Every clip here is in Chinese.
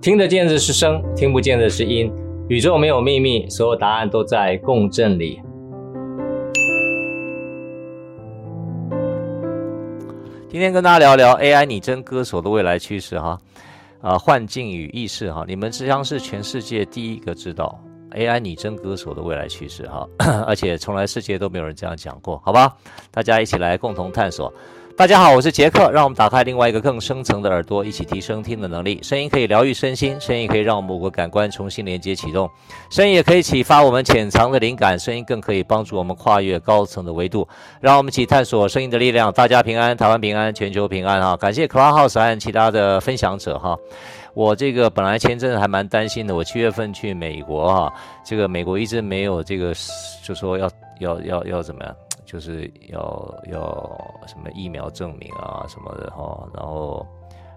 听得见的是声，听不见的是音。宇宙没有秘密，所有答案都在共振里。今天跟大家聊聊 AI 拟真歌手的未来趋势哈，啊，幻境与意识哈，你们实际上是全世界第一个知道 AI 拟真歌手的未来趋势哈，而且从来世界都没有人这样讲过，好吧？大家一起来共同探索。大家好，我是杰克，让我们打开另外一个更深层的耳朵，一起提升听的能力。声音可以疗愈身心，声音可以让我们某个感官重新连接启动，声音也可以启发我们潜藏的灵感，声音更可以帮助我们跨越高层的维度。让我们一起探索声音的力量。大家平安，台湾平安，全球平安哈！感谢 Clubhouse 和其他的分享者哈。我这个本来前阵子还蛮担心的，我七月份去美国哈，这个美国一直没有这个，就说要要要要怎么样？就是要要什么疫苗证明啊什么的哈，然后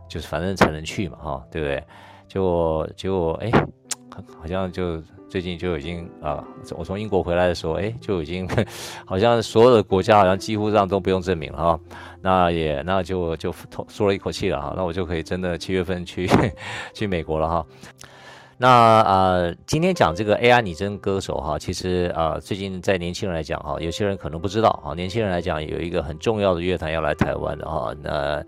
就是反正才能去嘛哈，对不对？结果结果哎，好像就最近就已经啊，我从英国回来的时候哎，就已经好像所有的国家好像几乎上都不用证明了哈，那也那就就松了一口气了哈，那我就可以真的七月份去 去美国了哈。那呃，今天讲这个 AI 拟真歌手哈，其实啊、最近在年轻人来讲哈，有些人可能不知道哈，年轻人来讲有一个很重要的乐团要来台湾的哈，那。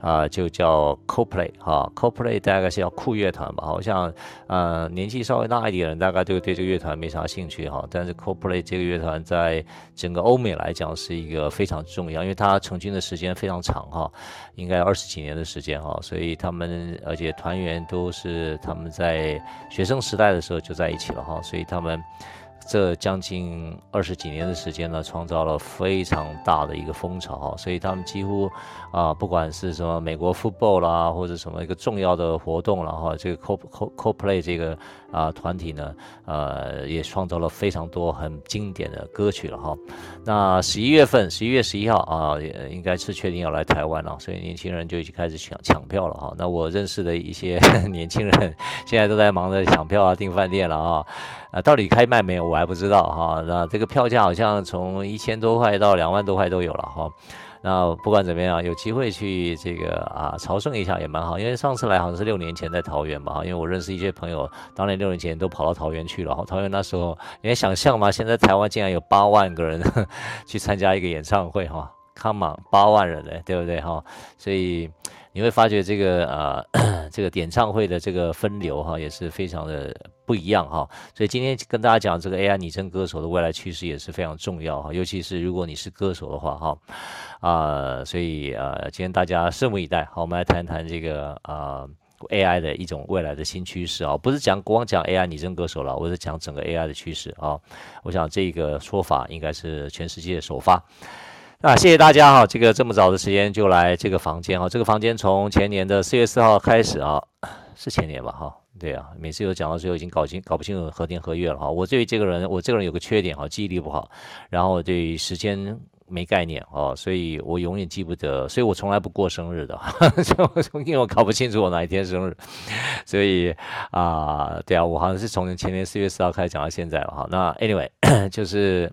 啊、就叫 CoPlay 哈，CoPlay 大概是叫酷乐团吧，好像呃年纪稍微大一点的人大概就对这个乐团没啥兴趣哈，但是 CoPlay 这个乐团在整个欧美来讲是一个非常重要，因为它成军的时间非常长哈，应该二十几年的时间哈，所以他们而且团员都是他们在学生时代的时候就在一起了哈，所以他们。这将近二十几年的时间呢，创造了非常大的一个风潮，所以他们几乎啊，不管是什么美国 football 啦，或者什么一个重要的活动了哈，这个 Co co co play 这个啊团体呢，呃，也创造了非常多很经典的歌曲了哈。那十一月份，十一月十一号啊，也应该是确定要来台湾了，所以年轻人就已经开始抢抢票了哈。那我认识的一些 年轻人，现在都在忙着抢票啊，订饭店了啊。啊，到底开卖没有？我还不知道哈。那这个票价好像从一千多块到两万多块都有了哈。那不管怎么样，有机会去这个啊朝圣一下也蛮好。因为上次来好像是六年前在桃园吧，因为我认识一些朋友，当年六年前都跑到桃园去了。桃园那时候你能想象吗？现在台湾竟然有八万个人 去参加一个演唱会哈，Come on，八万人嘞，对不对哈？所以。你会发觉这个呃，这个演唱会的这个分流哈，也是非常的不一样哈。所以今天跟大家讲这个 AI 拟真歌手的未来趋势也是非常重要哈，尤其是如果你是歌手的话哈啊，所以呃，今天大家拭目以待。好，我们来谈谈这个呃 AI 的一种未来的新趋势啊，不是讲光讲 AI 拟真歌手了，我是讲整个 AI 的趋势啊。我想这个说法应该是全世界首发。啊，谢谢大家哈，这个这么早的时间就来这个房间哈，这个房间从前年的四月四号开始啊，是前年吧哈，对啊，每次有讲到最后已经搞清搞不清楚何天何月了哈。我对于这个人，我这个人有个缺点哈，记忆力不好，然后我对于时间没概念哦，所以我永远记不得，所以我从来不过生日的，就因为我搞不清楚我哪一天生日，所以啊，对啊，我好像是从前年四月四号开始讲到现在了哈。那 anyway 就是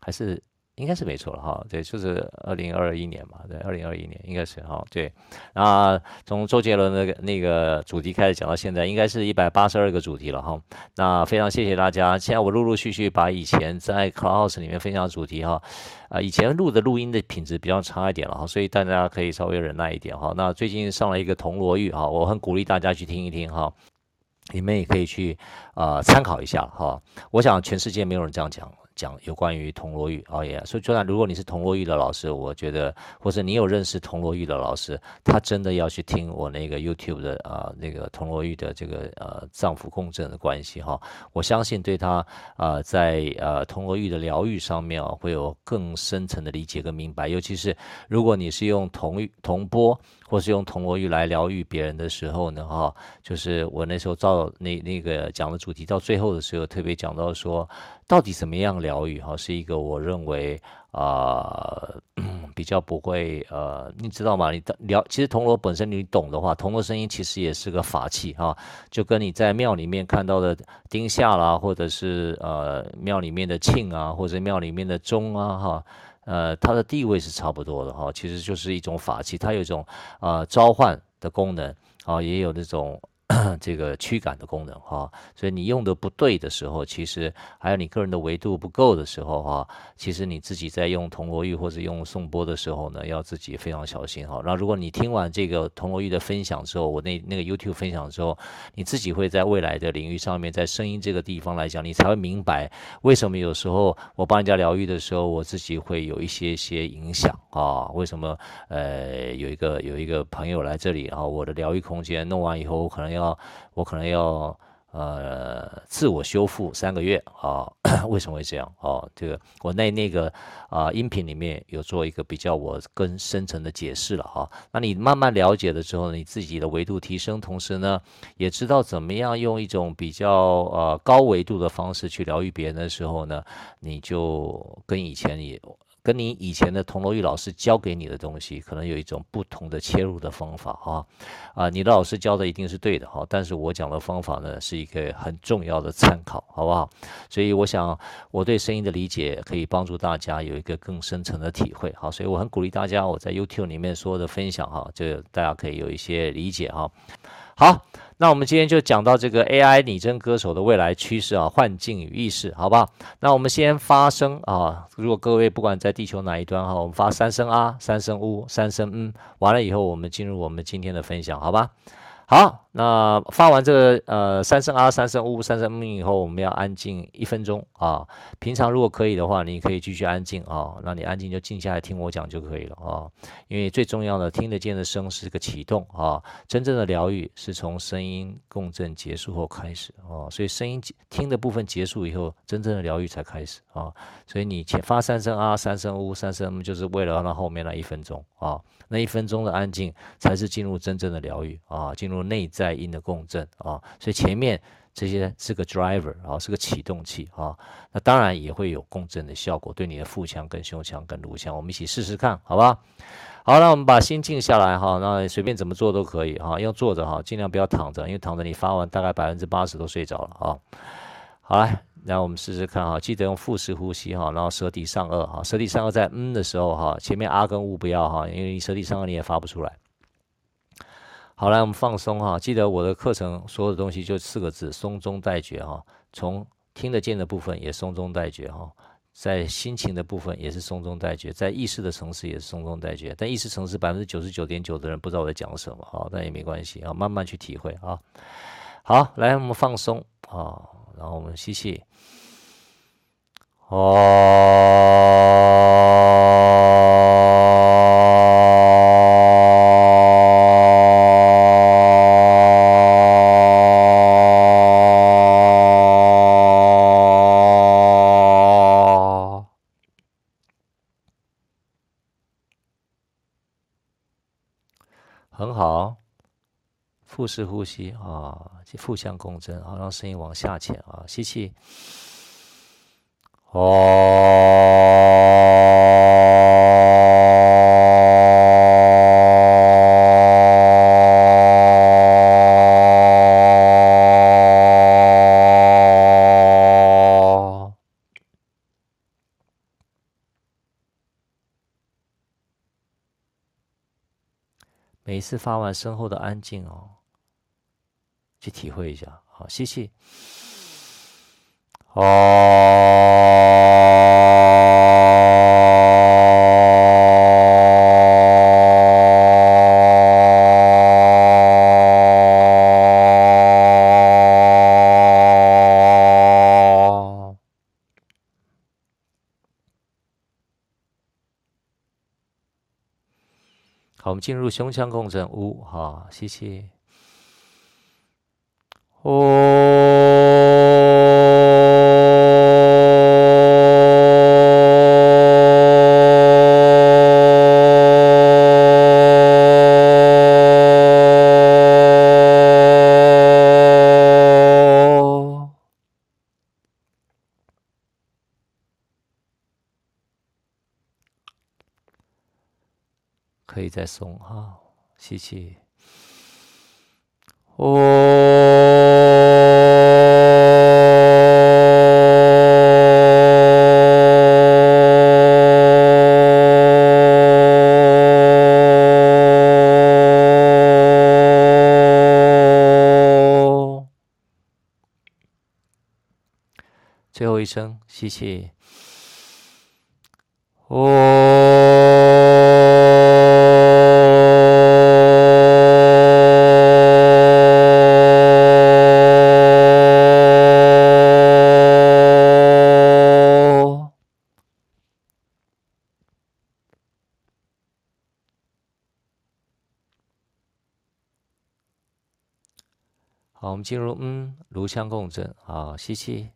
还是。应该是没错了哈，对，就是二零二一年嘛，对，二零二一年应该是哈，对。那从周杰伦那个那个主题开始讲到现在，应该是一百八十二个主题了哈。那非常谢谢大家，现在我陆陆续续把以前在 Clubhouse 里面分享的主题哈，啊，以前录的录音的品质比较差一点了哈，所以大家可以稍微忍耐一点哈。那最近上了一个铜锣玉哈，我很鼓励大家去听一听哈，你们也可以去啊参考一下哈。我想全世界没有人这样讲。讲有关于铜锣玉哦耶，所以就算如果你是铜锣玉的老师，我觉得或者你有认识铜锣玉的老师，他真的要去听我那个 YouTube 的啊、那个铜锣玉的这个呃脏腑共振的关系哈，我相信对他啊、呃、在呃铜锣玉的疗愈上面啊会有更深层的理解跟明白，尤其是如果你是用铜玉铜钵或是用铜锣玉来疗愈别人的时候呢哈，就是我那时候照那那个讲的主题到最后的时候特别讲到说。到底怎么样疗愈？哈，是一个我认为啊、比较不会呃，你知道吗？你疗其实铜锣本身你懂的话，铜锣声音其实也是个法器哈，就跟你在庙里面看到的丁夏啦，或者是呃庙里面的磬啊，或者庙里面的钟啊哈，呃，它的地位是差不多的哈，其实就是一种法器，它有一种呃召唤的功能啊，也有那种。这个驱赶的功能哈，所以你用的不对的时候，其实还有你个人的维度不够的时候哈，其实你自己在用铜锣玉或者用颂钵的时候呢，要自己非常小心哈。那如果你听完这个铜锣玉的分享之后，我那那个 YouTube 分享之后，你自己会在未来的领域上面，在声音这个地方来讲，你才会明白为什么有时候我帮人家疗愈的时候，我自己会有一些些影响啊。为什么呃有一个有一个朋友来这里，然后我的疗愈空间弄完以后，我可能要。我可能要呃自我修复三个月啊？为什么会这样？哦，这个我在那个啊音频里面有做一个比较我更深层的解释了哈。那你慢慢了解了之后，你自己的维度提升，同时呢也知道怎么样用一种比较呃高维度的方式去疗愈别人的时候呢，你就跟以前也。跟你以前的铜锣玉老师教给你的东西，可能有一种不同的切入的方法哈，啊，你的老师教的一定是对的哈，但是我讲的方法呢，是一个很重要的参考，好不好？所以我想我对声音的理解可以帮助大家有一个更深层的体会，好，所以我很鼓励大家我在 YouTube 里面说的分享哈，这大家可以有一些理解哈。好，那我们今天就讲到这个 AI 拟真歌手的未来趋势啊，幻境与意识，好不好？那我们先发声啊，如果各位不管在地球哪一端哈，我们发三声啊，三声呜，三声嗯，完了以后我们进入我们今天的分享，好吧？好，那发完这个呃三声啊，三声呜，三声嗯以后，我们要安静一分钟啊。平常如果可以的话，你可以继续安静啊。那你安静就静下来听我讲就可以了啊。因为最重要的听得见的声是个启动啊。真正的疗愈是从声音共振结束后开始啊。所以声音听的部分结束以后，真正的疗愈才开始啊。所以你前发三声啊，三声呜，三声嗯，就是为了让后面那一分钟啊。那一分钟的安静，才是进入真正的疗愈啊，进入内在音的共振啊。所以前面这些是个 driver 啊，是个启动器啊。那当然也会有共振的效果，对你的腹腔、跟胸腔、跟颅腔，我们一起试试看，好吧？好，那我们把心静下来哈，那随便怎么做都可以哈，要坐着哈，尽量不要躺着，因为躺着你发完大概百分之八十都睡着了啊。好来。来，我们试试看哈，记得用腹式呼吸哈，然后舌抵上颚哈，舌抵上颚在嗯的时候哈，前面啊跟呜不要哈，因为你舌抵上颚你也发不出来。好，来我们放松哈，记得我的课程所有的东西就四个字：松中带觉哈。从听得见的部分也松中带觉哈，在心情的部分也是松中带觉，在意识的层次也是松中带觉。但意识层次百分之九十九点九的人不知道我在讲什么哈，但也没关系啊，慢慢去体会啊。好，来我们放松啊。然后我们吸气，啊很好，腹式呼吸啊。腹腔共振，好，让声音往下潜啊，吸气，哦。每次发完声后的安静哦。去体会一下，好，吸气，啊，进入胸腔共振呜，好，谢谢。再松哈，吸气。哦。最后一声，吸气。哦。进入嗯，颅腔共振。好，吸气，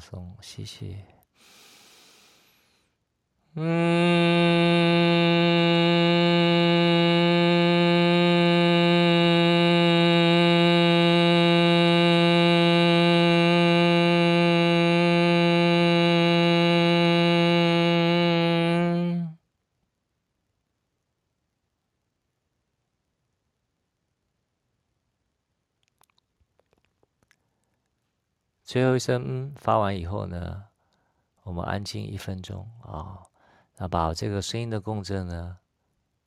送谢谢。最后一声“嗯”发完以后呢，我们安静一分钟啊，那把这个声音的共振呢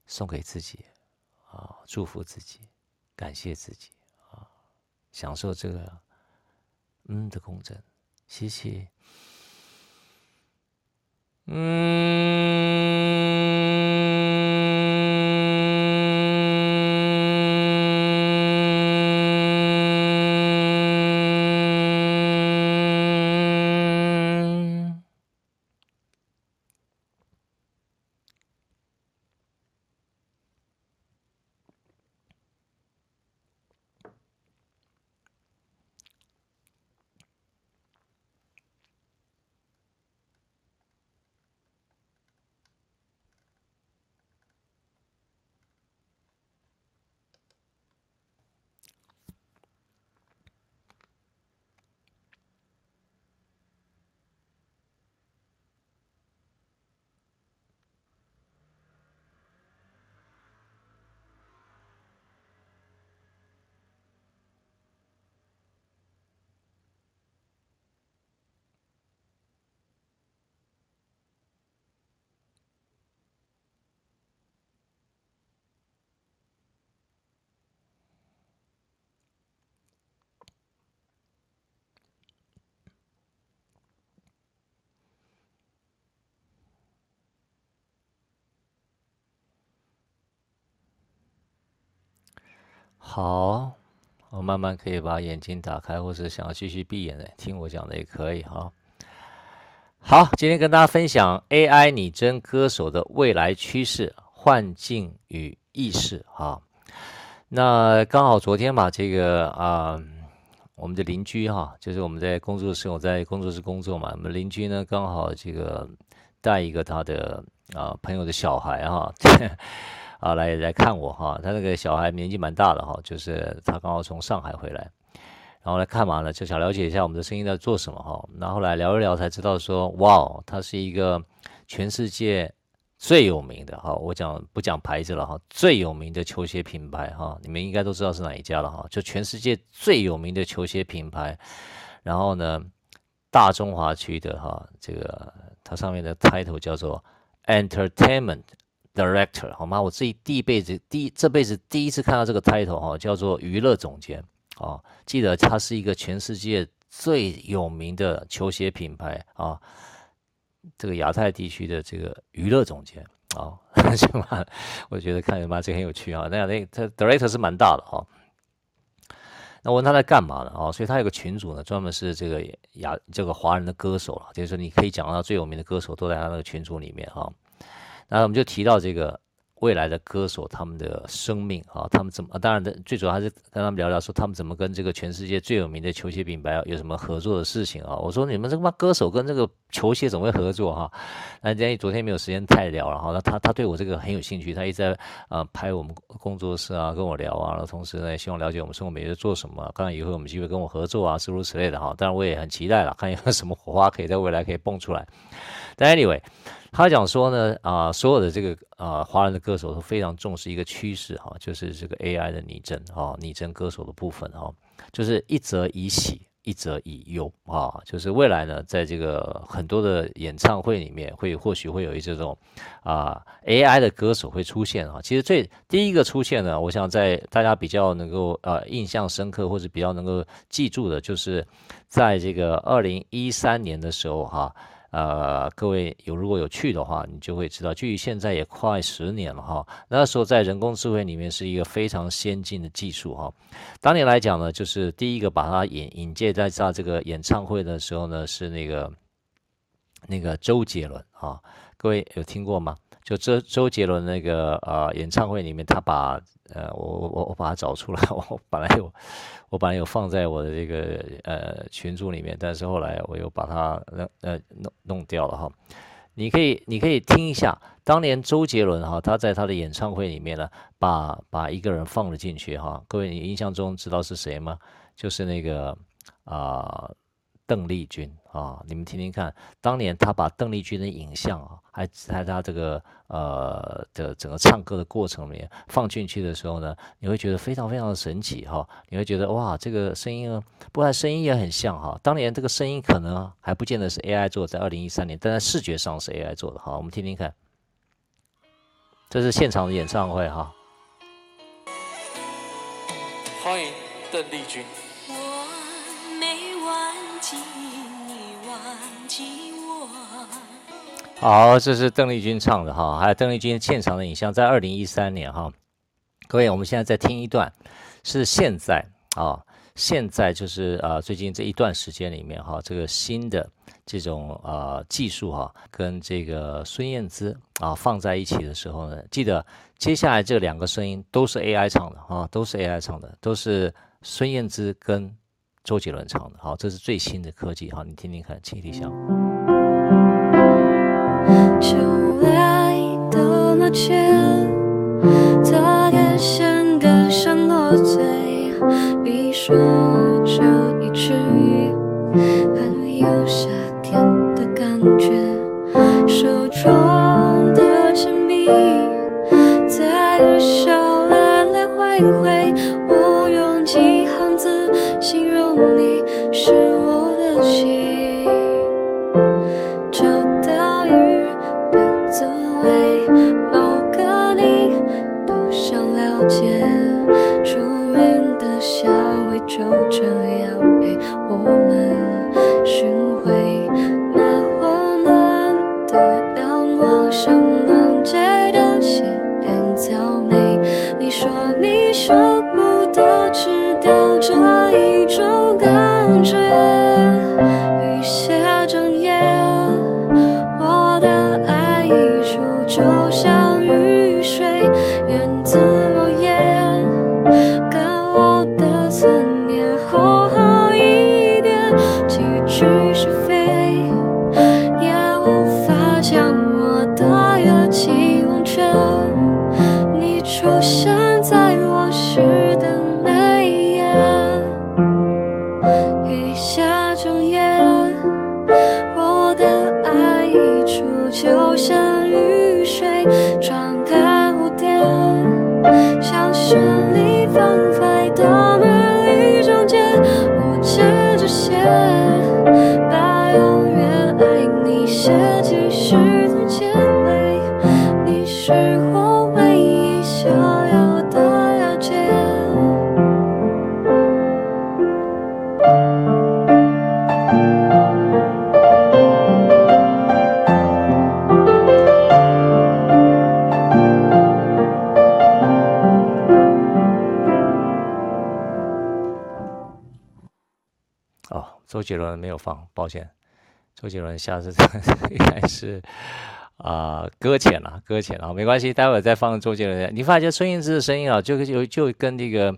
送给自己啊，祝福自己，感谢自己啊，享受这个“嗯”的共振，吸气，嗯。好，我慢慢可以把眼睛打开，或者想要继续闭眼的听我讲的也可以哈。好，今天跟大家分享 AI 拟真歌手的未来趋势、幻境与意识哈。那刚好昨天把这个啊、我们的邻居哈，就是我们在工作室，我在工作室工作嘛，我们邻居呢刚好这个带一个他的啊、朋友的小孩哈。啊，来来看我哈，他那个小孩年纪蛮大的哈，就是他刚好从上海回来，然后来看嘛呢，就想了解一下我们的生意在做什么哈。然后来聊一聊才知道说，哇，他是一个全世界最有名的哈，我讲不讲牌子了哈，最有名的球鞋品牌哈，你们应该都知道是哪一家了哈，就全世界最有名的球鞋品牌。然后呢，大中华区的哈，这个它上面的 title 叫做 Entertainment。Director 好吗？我自己第一辈子第一这辈子第一次看到这个 title 哈，叫做娱乐总监啊。记得它是一个全世界最有名的球鞋品牌啊，这个亚太地区的这个娱乐总监啊，是吗？我觉得看什么这很有趣啊。那那他 Director 是蛮大的哈。那我问他在干嘛呢？啊，所以他有个群组呢，专门是这个亚这个华人的歌手了，就是说你可以讲到最有名的歌手都在他那个群组里面哈。那我们就提到这个未来的歌手他们的生命啊，他们怎么？当然的，最主要还是跟他们聊聊，说他们怎么跟这个全世界最有名的球鞋品牌有什么合作的事情啊。我说你们这个歌手跟这个球鞋怎么会合作哈？那今天昨天没有时间太聊了哈。那他他对我这个很有兴趣，他一直在呃拍我们工作室啊，跟我聊啊，然后同时呢，也希望了解我们生活美学做什么，看看以后有没有机会跟我合作啊，诸如此类的哈。当然我也很期待了，看有什么火花可以在未来可以蹦出来。但 anyway。他讲说呢，啊、所有的这个啊，华人的歌手都非常重视一个趋势哈，就是这个 AI 的拟真啊，拟真歌手的部分哈，就是一则以喜，一则以忧啊，就是未来呢，在这个很多的演唱会里面，会或许会有一这种啊 AI 的歌手会出现啊。其实最第一个出现呢，我想在大家比较能够呃印象深刻或者比较能够记住的，就是在这个二零一三年的时候哈。呃，各位有如果有去的话，你就会知道，距离现在也快十年了哈。那时候在人工智慧里面是一个非常先进的技术哈。当年来讲呢，就是第一个把它引引介在在这个演唱会的时候呢，是那个那个周杰伦啊。各位有听过吗？就周周杰伦那个呃演唱会里面，他把呃我我我把它找出来，我本来有。我本来有放在我的这个呃群组里面，但是后来我又把它呃弄弄掉了哈。你可以你可以听一下，当年周杰伦哈他在他的演唱会里面呢，把把一个人放了进去哈。各位你印象中知道是谁吗？就是那个啊。邓丽君啊，你们听听看，当年他把邓丽君的影像啊，还在他这个呃的整个唱歌的过程里面放进去的时候呢，你会觉得非常非常的神奇哈，你会觉得哇，这个声音，不过声音也很像哈。当年这个声音可能还不见得是 AI 做，在二零一三年，但在视觉上是 AI 做的哈。我们听听看，这是现场的演唱会哈，欢迎邓丽君。好，这是邓丽君唱的哈，还有邓丽君现场的影像，在二零一三年哈。各位，我们现在在听一段，是现在啊，现在就是啊，最近这一段时间里面哈，这个新的这种啊技术哈，跟这个孙燕姿啊放在一起的时候呢，记得接下来这两个声音都是 AI 唱的哈，都是 AI 唱的，都是孙燕姿跟周杰伦唱的，好，这是最新的科技哈，你听听看，请听一下。就来的那天，他也显得像落醉，你说这一句，很有夏天的感觉，手中的铅笔在你笑来来回回，我用几行字形容你是我的这样陪我们。睡。杰伦没有放，抱歉。周杰伦下次 应该是啊，搁浅了，搁浅了，没关系，待会儿再放周杰伦。你发现孙燕姿的声音啊，就就就跟这个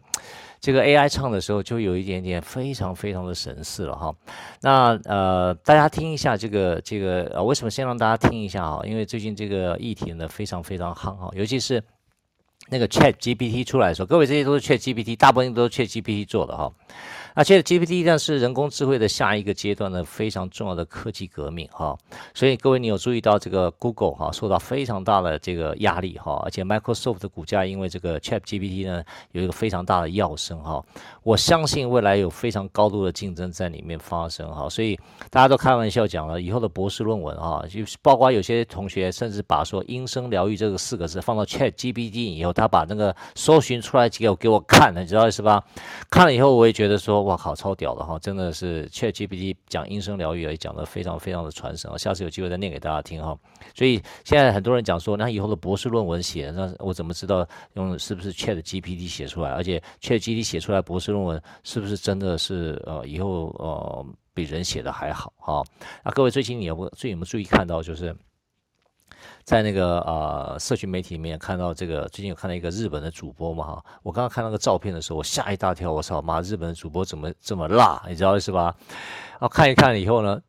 这个 AI 唱的时候，就有一点点非常非常的神似了哈。那呃，大家听一下这个这个呃，为什么先让大家听一下啊？因为最近这个议题呢非常非常夯哈，尤其是那个 Chat GPT 出来的时候，各位这些都是 Chat GPT，大部分都是 Chat GPT 做的哈。那其实 GPT 呢是人工智慧的下一个阶段的非常重要的科技革命哈，所以各位你有注意到这个 Google 哈受到非常大的这个压力哈，而且 Microsoft 的股价因为这个 Chat GPT 呢有一个非常大的跃升哈，我相信未来有非常高度的竞争在里面发生哈，所以大家都开玩笑讲了以后的博士论文哈，就是包括有些同学甚至把说音声疗愈这个四个字放到 Chat GPT 以后，他把那个搜寻出来结果给我看，你知道是吧？看了以后我也觉得说。哇靠，超屌的哈！真的是 ChatGPT 讲音声疗愈也讲得非常非常的传神啊！下次有机会再念给大家听哈。所以现在很多人讲说，那以后的博士论文写，那我怎么知道用是不是 ChatGPT 写出来？而且 ChatGPT 写出来博士论文是不是真的是呃以后呃比人写的还好哈？那各位最近你有没最近有没有注意看到就是？在那个呃，社群媒体里面看到这个，最近有看到一个日本的主播嘛哈，我刚刚看那个照片的时候，我吓一大跳，我操妈，日本的主播怎么这么辣，你知道是吧？然后看一看以后呢，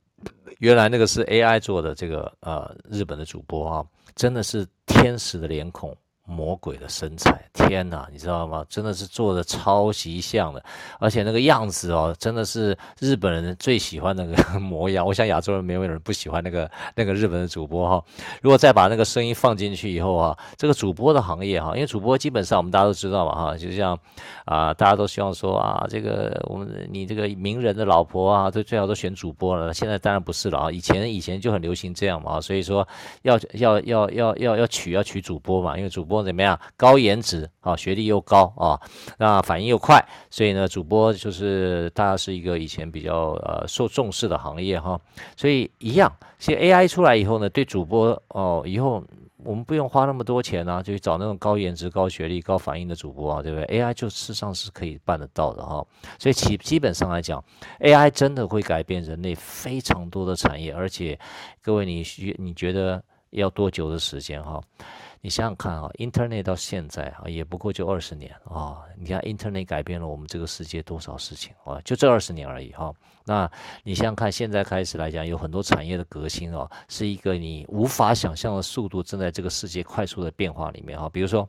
原来那个是 AI 做的这个呃日本的主播啊，真的是天使的脸孔。魔鬼的身材，天哪，你知道吗？真的是做的超级像的，而且那个样子哦，真的是日本人最喜欢那个 模样。我想亚洲人没有人不喜欢那个那个日本的主播哈。如果再把那个声音放进去以后啊，这个主播的行业哈，因为主播基本上我们大家都知道嘛哈，就像啊，大家都希望说啊，这个我们你这个名人的老婆啊，都最好都选主播了。现在当然不是了啊，以前以前就很流行这样嘛，所以说要要要要要要娶要娶主播嘛，因为主播。怎么样？高颜值啊，学历又高啊，那反应又快，所以呢，主播就是大家是一个以前比较呃受重视的行业哈。所以一样，其实 AI 出来以后呢，对主播哦，以后我们不用花那么多钱啊，就去找那种高颜值、高学历、高反应的主播啊，对不对？AI 就事实上是可以办得到的哈。所以其基本上来讲，AI 真的会改变人类非常多的产业，而且各位你你觉得要多久的时间哈？你想想看啊，Internet 到现在啊，也不过就二十年啊。你看 Internet 改变了我们这个世界多少事情啊？就这二十年而已哈。那你想想看，现在开始来讲，有很多产业的革新哦，是一个你无法想象的速度，正在这个世界快速的变化里面哈。比如说。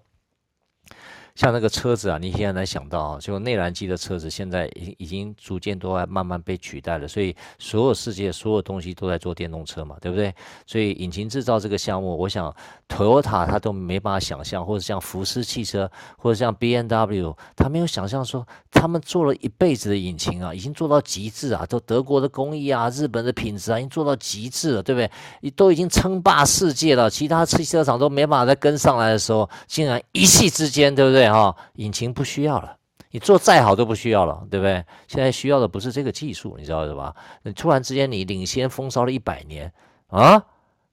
像那个车子啊，你现在能想到啊，就内燃机的车子，现在已已经逐渐都在慢慢被取代了。所以所有世界所有东西都在做电动车嘛，对不对？所以引擎制造这个项目，我想 Toyota 它都没办法想象，或者像福斯汽车，或者像 BMW，他没有想象说他们做了一辈子的引擎啊，已经做到极致啊，都德国的工艺啊，日本的品质啊，已经做到极致了，对不对？都已经称霸世界了，其他汽车厂都没办法再跟上来的时候，竟然一夕之间，对不对？哈，引擎不需要了，你做再好都不需要了，对不对？现在需要的不是这个技术，你知道是吧？你突然之间你领先风骚了一百年啊！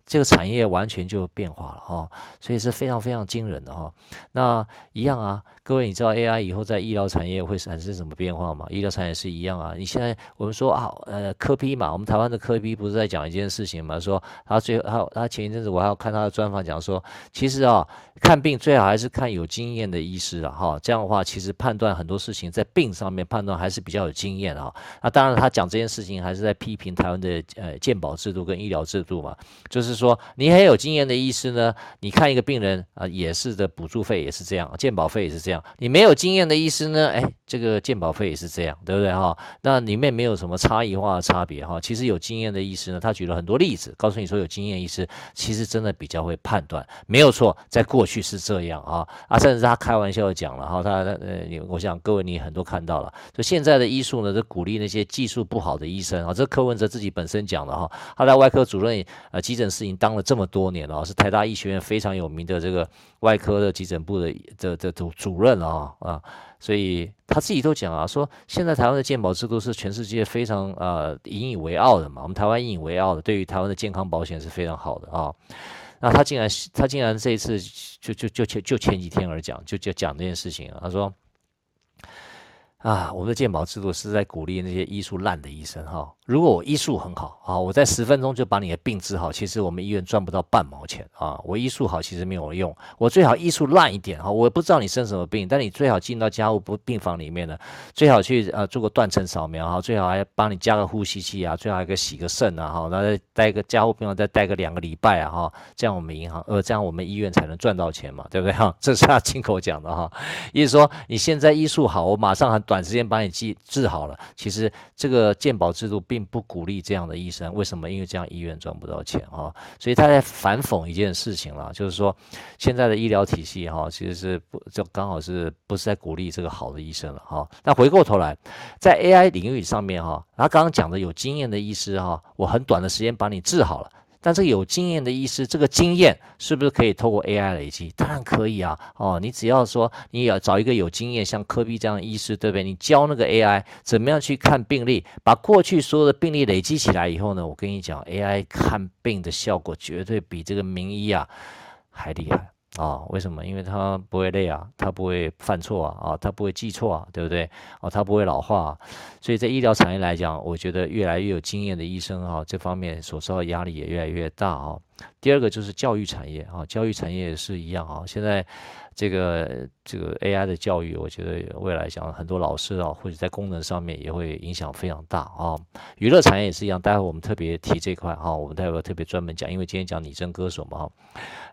这个产业完全就变化了哈，所以是非常非常惊人的哈。那一样啊，各位你知道 AI 以后在医疗产业会产生什么变化吗？医疗产业是一样啊。你现在我们说啊，呃，柯 P 嘛，我们台湾的柯 P 不是在讲一件事情嘛，说他最后他他前一阵子我还要看他的专访讲说，其实啊，看病最好还是看有经验的医师啊哈，这样的话其实判断很多事情在病上面判断还是比较有经验啊。那当然他讲这件事情还是在批评台湾的呃健保制度跟医疗制度嘛，就是。说你很有经验的医师呢，你看一个病人啊，也是的补助费也是这样，鉴保费也是这样。你没有经验的医师呢，哎，这个鉴保费也是这样，对不对哈？那里面没有什么差异化的差别哈。其实有经验的医师呢，他举了很多例子，告诉你说有经验医师其实真的比较会判断，没有错，在过去是这样啊啊，甚至他开玩笑讲了哈，他呃，我想各位你很多看到了，就现在的医术呢，就鼓励那些技术不好的医生啊，这柯文哲自己本身讲的哈，他在外科主任呃急诊室。已经当了这么多年了，是台大医学院非常有名的这个外科的急诊部的的的主主任啊啊，所以他自己都讲啊，说现在台湾的健保制度是全世界非常呃引以为傲的嘛，我们台湾引以为傲的，对于台湾的健康保险是非常好的啊。那他竟然他竟然这一次就就就前就前几天而讲，就就讲这件事情，他说。啊，我们的健保制度是在鼓励那些医术烂的医生哈。如果我医术很好啊，我在十分钟就把你的病治好，其实我们医院赚不到半毛钱啊。我医术好其实没有用，我最好医术烂一点哈。我不知道你生什么病，但你最好进到加护不病房里面呢，最好去呃做个断层扫描哈，最好还帮你加个呼吸器啊，最好还个洗个肾啊哈，那再待个加护病房再待个两个礼拜啊哈，这样我们银行呃这样我们医院才能赚到钱嘛，对不对哈？这是他亲口讲的哈，意思说你现在医术好，我马上很短。短时间把你治治好了，其实这个鉴保制度并不鼓励这样的医生，为什么？因为这样医院赚不到钱啊，所以他在反讽一件事情了，就是说现在的医疗体系哈，其实是不就刚好是不是在鼓励这个好的医生了哈？那回过头来，在 AI 领域上面哈，他刚刚讲的有经验的医师哈，我很短的时间把你治好了。但是有经验的医师，这个经验是不是可以透过 AI 累积？当然可以啊！哦，你只要说你要找一个有经验，像科比这样的医师，对不对？你教那个 AI 怎么样去看病例，把过去所有的病例累积起来以后呢，我跟你讲，AI 看病的效果绝对比这个名医啊还厉害。啊、为什么？因为他不会累啊，他不会犯错啊，啊、他不会记错啊，对不对？哦，他不会老化、啊，所以在医疗产业来讲，我觉得越来越有经验的医生啊、这方面所受的压力也越来越大啊、第二个就是教育产业啊、教育产业也是一样啊、现在。这个这个 AI 的教育，我觉得未来讲很多老师啊，或者在功能上面也会影响非常大啊。娱乐产业也是一样，待会我们特别提这块哈，我们待会特别专门讲，因为今天讲拟真歌手嘛哈。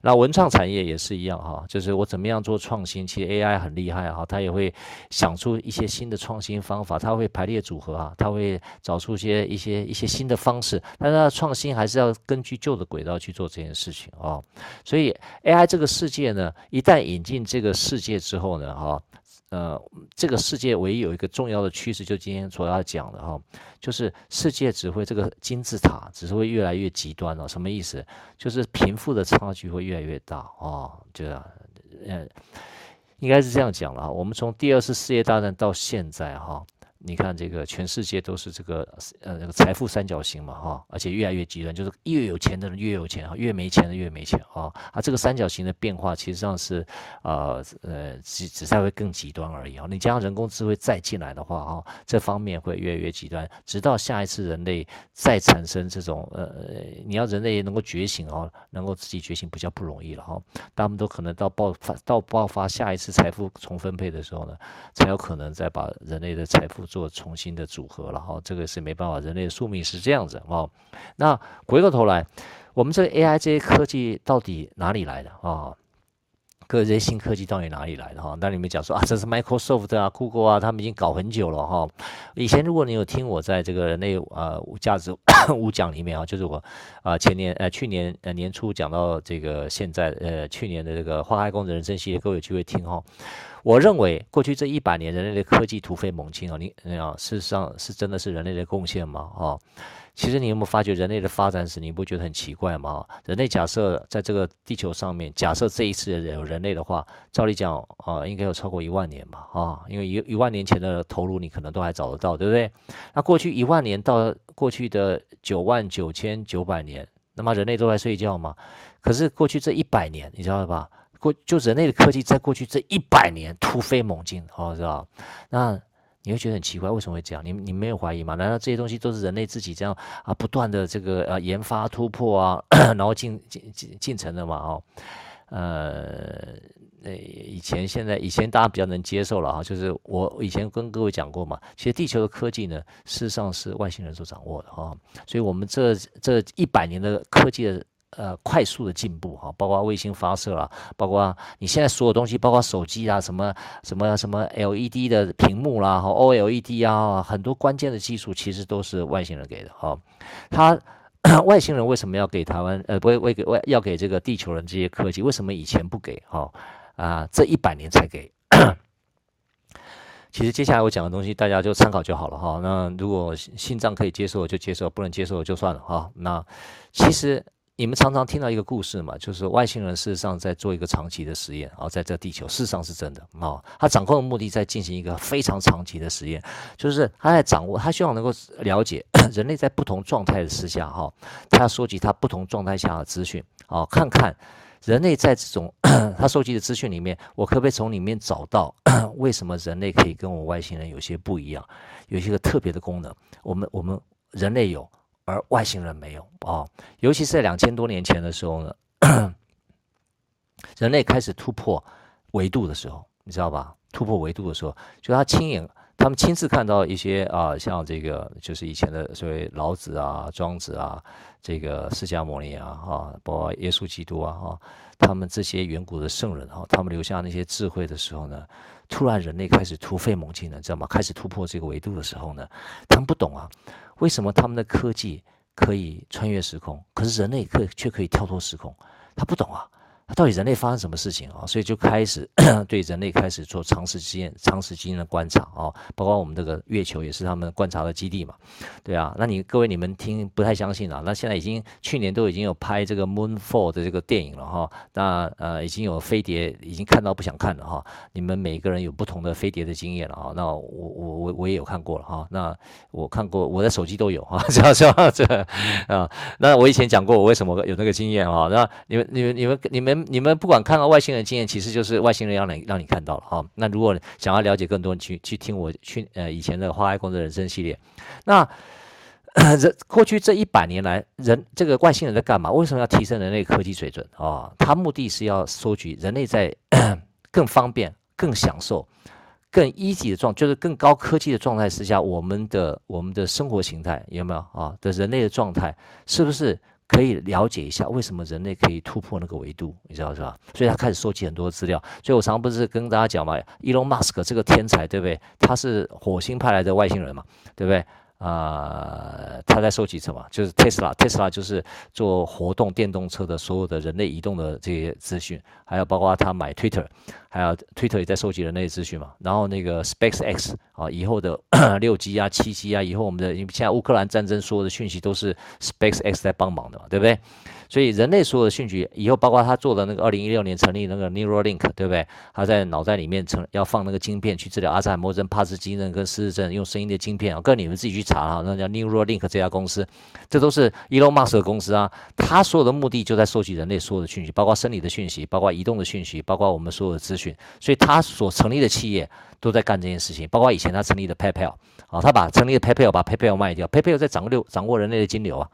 那文创产业也是一样哈，就是我怎么样做创新，其实 AI 很厉害哈，它也会想出一些新的创新方法，它会排列组合啊，它会找出一些一些一些新的方式，但是它创新还是要根据旧的轨道去做这件事情啊。所以 AI 这个世界呢，一旦引进进这个世界之后呢，哈，呃，这个世界唯一有一个重要的趋势，就今天所要讲的哈，就是世界只会这个金字塔只是会越来越极端了。什么意思？就是贫富的差距会越来越大啊，就呃，应该是这样讲了。我们从第二次世界大战到现在哈。你看，这个全世界都是这个呃那个财富三角形嘛哈，而且越来越极端，就是越有钱的人越有钱哈，越没钱的越没钱啊。啊，这个三角形的变化，其实上是呃呃只只是会更极端而已啊。你加上人工智慧再进来的话啊，这方面会越来越极端，直到下一次人类再产生这种呃，你要人类能够觉醒哦，能够自己觉醒比较不容易了哈。他们都可能到爆发到爆发下一次财富重分配的时候呢，才有可能再把人类的财富。做重新的组合了哈，这个是没办法，人类的宿命是这样子哦。那回过头来，我们这个 AI 这些科技到底哪里来的啊？各这些新科技到底哪里来的哈？那你们讲说啊，这是 Microsoft 啊、Google 啊，他们已经搞很久了哈。以前如果你有听我在这个人类呃价值五讲里面啊，就是我啊前年呃去年呃年初讲到这个现在呃去年的这个花开工人生系列，各位有机会听哈。我认为过去这一百年人类的科技突飞猛进啊，你啊，事实上是真的是人类的贡献吗？啊，其实你有没有发觉人类的发展史，你不觉得很奇怪吗？人类假设在这个地球上面，假设这一次有人类的话，照理讲啊，应该有超过一万年吧？啊，因为一一万年前的头颅你可能都还找得到，对不对？那过去一万年到过去的九万九千九百年，那么人类都在睡觉吗？可是过去这一百年，你知道吧？过就人类的科技在过去这一百年突飞猛进，哦，知道？那你会觉得很奇怪，为什么会这样？你你没有怀疑吗？难道这些东西都是人类自己这样啊不断的这个呃研发突破啊，然后进进进进程的嘛？哦，呃，那以前现在以前大家比较能接受了哈，就是我以前跟各位讲过嘛，其实地球的科技呢，事实上是外星人所掌握的哈，所以我们这这一百年的科技的。呃，快速的进步哈，包括卫星发射啊，包括你现在所有东西，包括手机啊，什么什么什么 LED 的屏幕啦，和 OLED 啊，很多关键的技术其实都是外星人给的哈。他 外星人为什么要给台湾？呃，不会为给外要给这个地球人这些科技？为什么以前不给？哈啊，这一百年才给。其实接下来我讲的东西，大家就参考就好了哈。那如果心脏可以接受就接受，不能接受就算了哈。那其实。你们常常听到一个故事嘛，就是外星人事实上在做一个长期的实验啊，在这地球事实上是真的啊，他掌控的目的在进行一个非常长期的实验，就是他在掌握，他希望能够了解 人类在不同状态的时下哈，他要收集他不同状态下的资讯啊，看看人类在这种 他收集的资讯里面，我可不可以从里面找到 为什么人类可以跟我外星人有些不一样，有些个特别的功能？我们我们人类有，而外星人没有啊。尤其是在两千多年前的时候呢，人类开始突破维度的时候，你知道吧？突破维度的时候，就他亲眼。他们亲自看到一些啊，像这个就是以前的所谓老子啊、庄子啊、这个释迦牟尼啊、哈，包括耶稣基督啊、哈，他们这些远古的圣人哈，他们留下那些智慧的时候呢，突然人类开始突飞猛进了，知道吗？开始突破这个维度的时候呢，他们不懂啊，为什么他们的科技可以穿越时空，可是人类可却可以跳脱时空？他不懂啊。到底人类发生什么事情啊？所以就开始 对人类开始做长时间、长时间的观察啊，包括我们这个月球也是他们观察的基地嘛，对啊。那你各位你们听不太相信啊？那现在已经去年都已经有拍这个 Moonfall 的这个电影了哈。那呃已经有飞碟已经看到不想看了哈。你们每个人有不同的飞碟的经验了啊。那我我我我也有看过了哈。那我看过我的手机都有哈，这样这样这啊。那我以前讲过我为什么有那个经验啊？那你们你们你们你们你们不管看到外星人经验，其实就是外星人让你让你看到了哈。那如果想要了解更多，去去听我去呃以前的花开工作人生系列。那 人过去这一百年来，人这个外星人在干嘛？为什么要提升人类科技水准啊？他目的是要收集人类在 更方便、更享受、更一级的状，就是更高科技的状态之下，我们的我们的生活形态有没有啊？的人类的状态是不是？可以了解一下为什么人类可以突破那个维度，你知道是吧？所以他开始收集很多资料。所以我常常不是跟大家讲嘛，Elon Musk 这个天才，对不对？他是火星派来的外星人嘛，对不对？啊、他在收集什么？就是 Tesla，Tesla 就是做活动电动车的所有的人类移动的这些资讯，还有包括他买 Twitter。还有 Twitter 也在收集人类资讯嘛，然后那个 SpaceX 啊，以后的 六 G 啊、七 G 啊，以后我们的因为现在乌克兰战争所有的讯息都是 SpaceX 在帮忙的嘛，对不对？所以人类所有的讯息，以后包括他做的那个二零一六年成立那个 Neuralink，对不对？他在脑袋里面成要放那个晶片去治疗阿兹海默症、帕金森症跟失智症，用声音的晶片啊，跟你们自己去查哈，那叫 Neuralink 这家公司，这都是 Elon Musk 的公司啊。他所有的目的就在收集人类所有的讯息，包括生理的讯息，包括移动的讯息，包括我们所有的资讯。所以他所成立的企业都在干这件事情，包括以前他成立的 PayPal 啊，他把成立的 PayPal 把 PayPal 卖掉，PayPal 在掌握掌握人类的金流啊。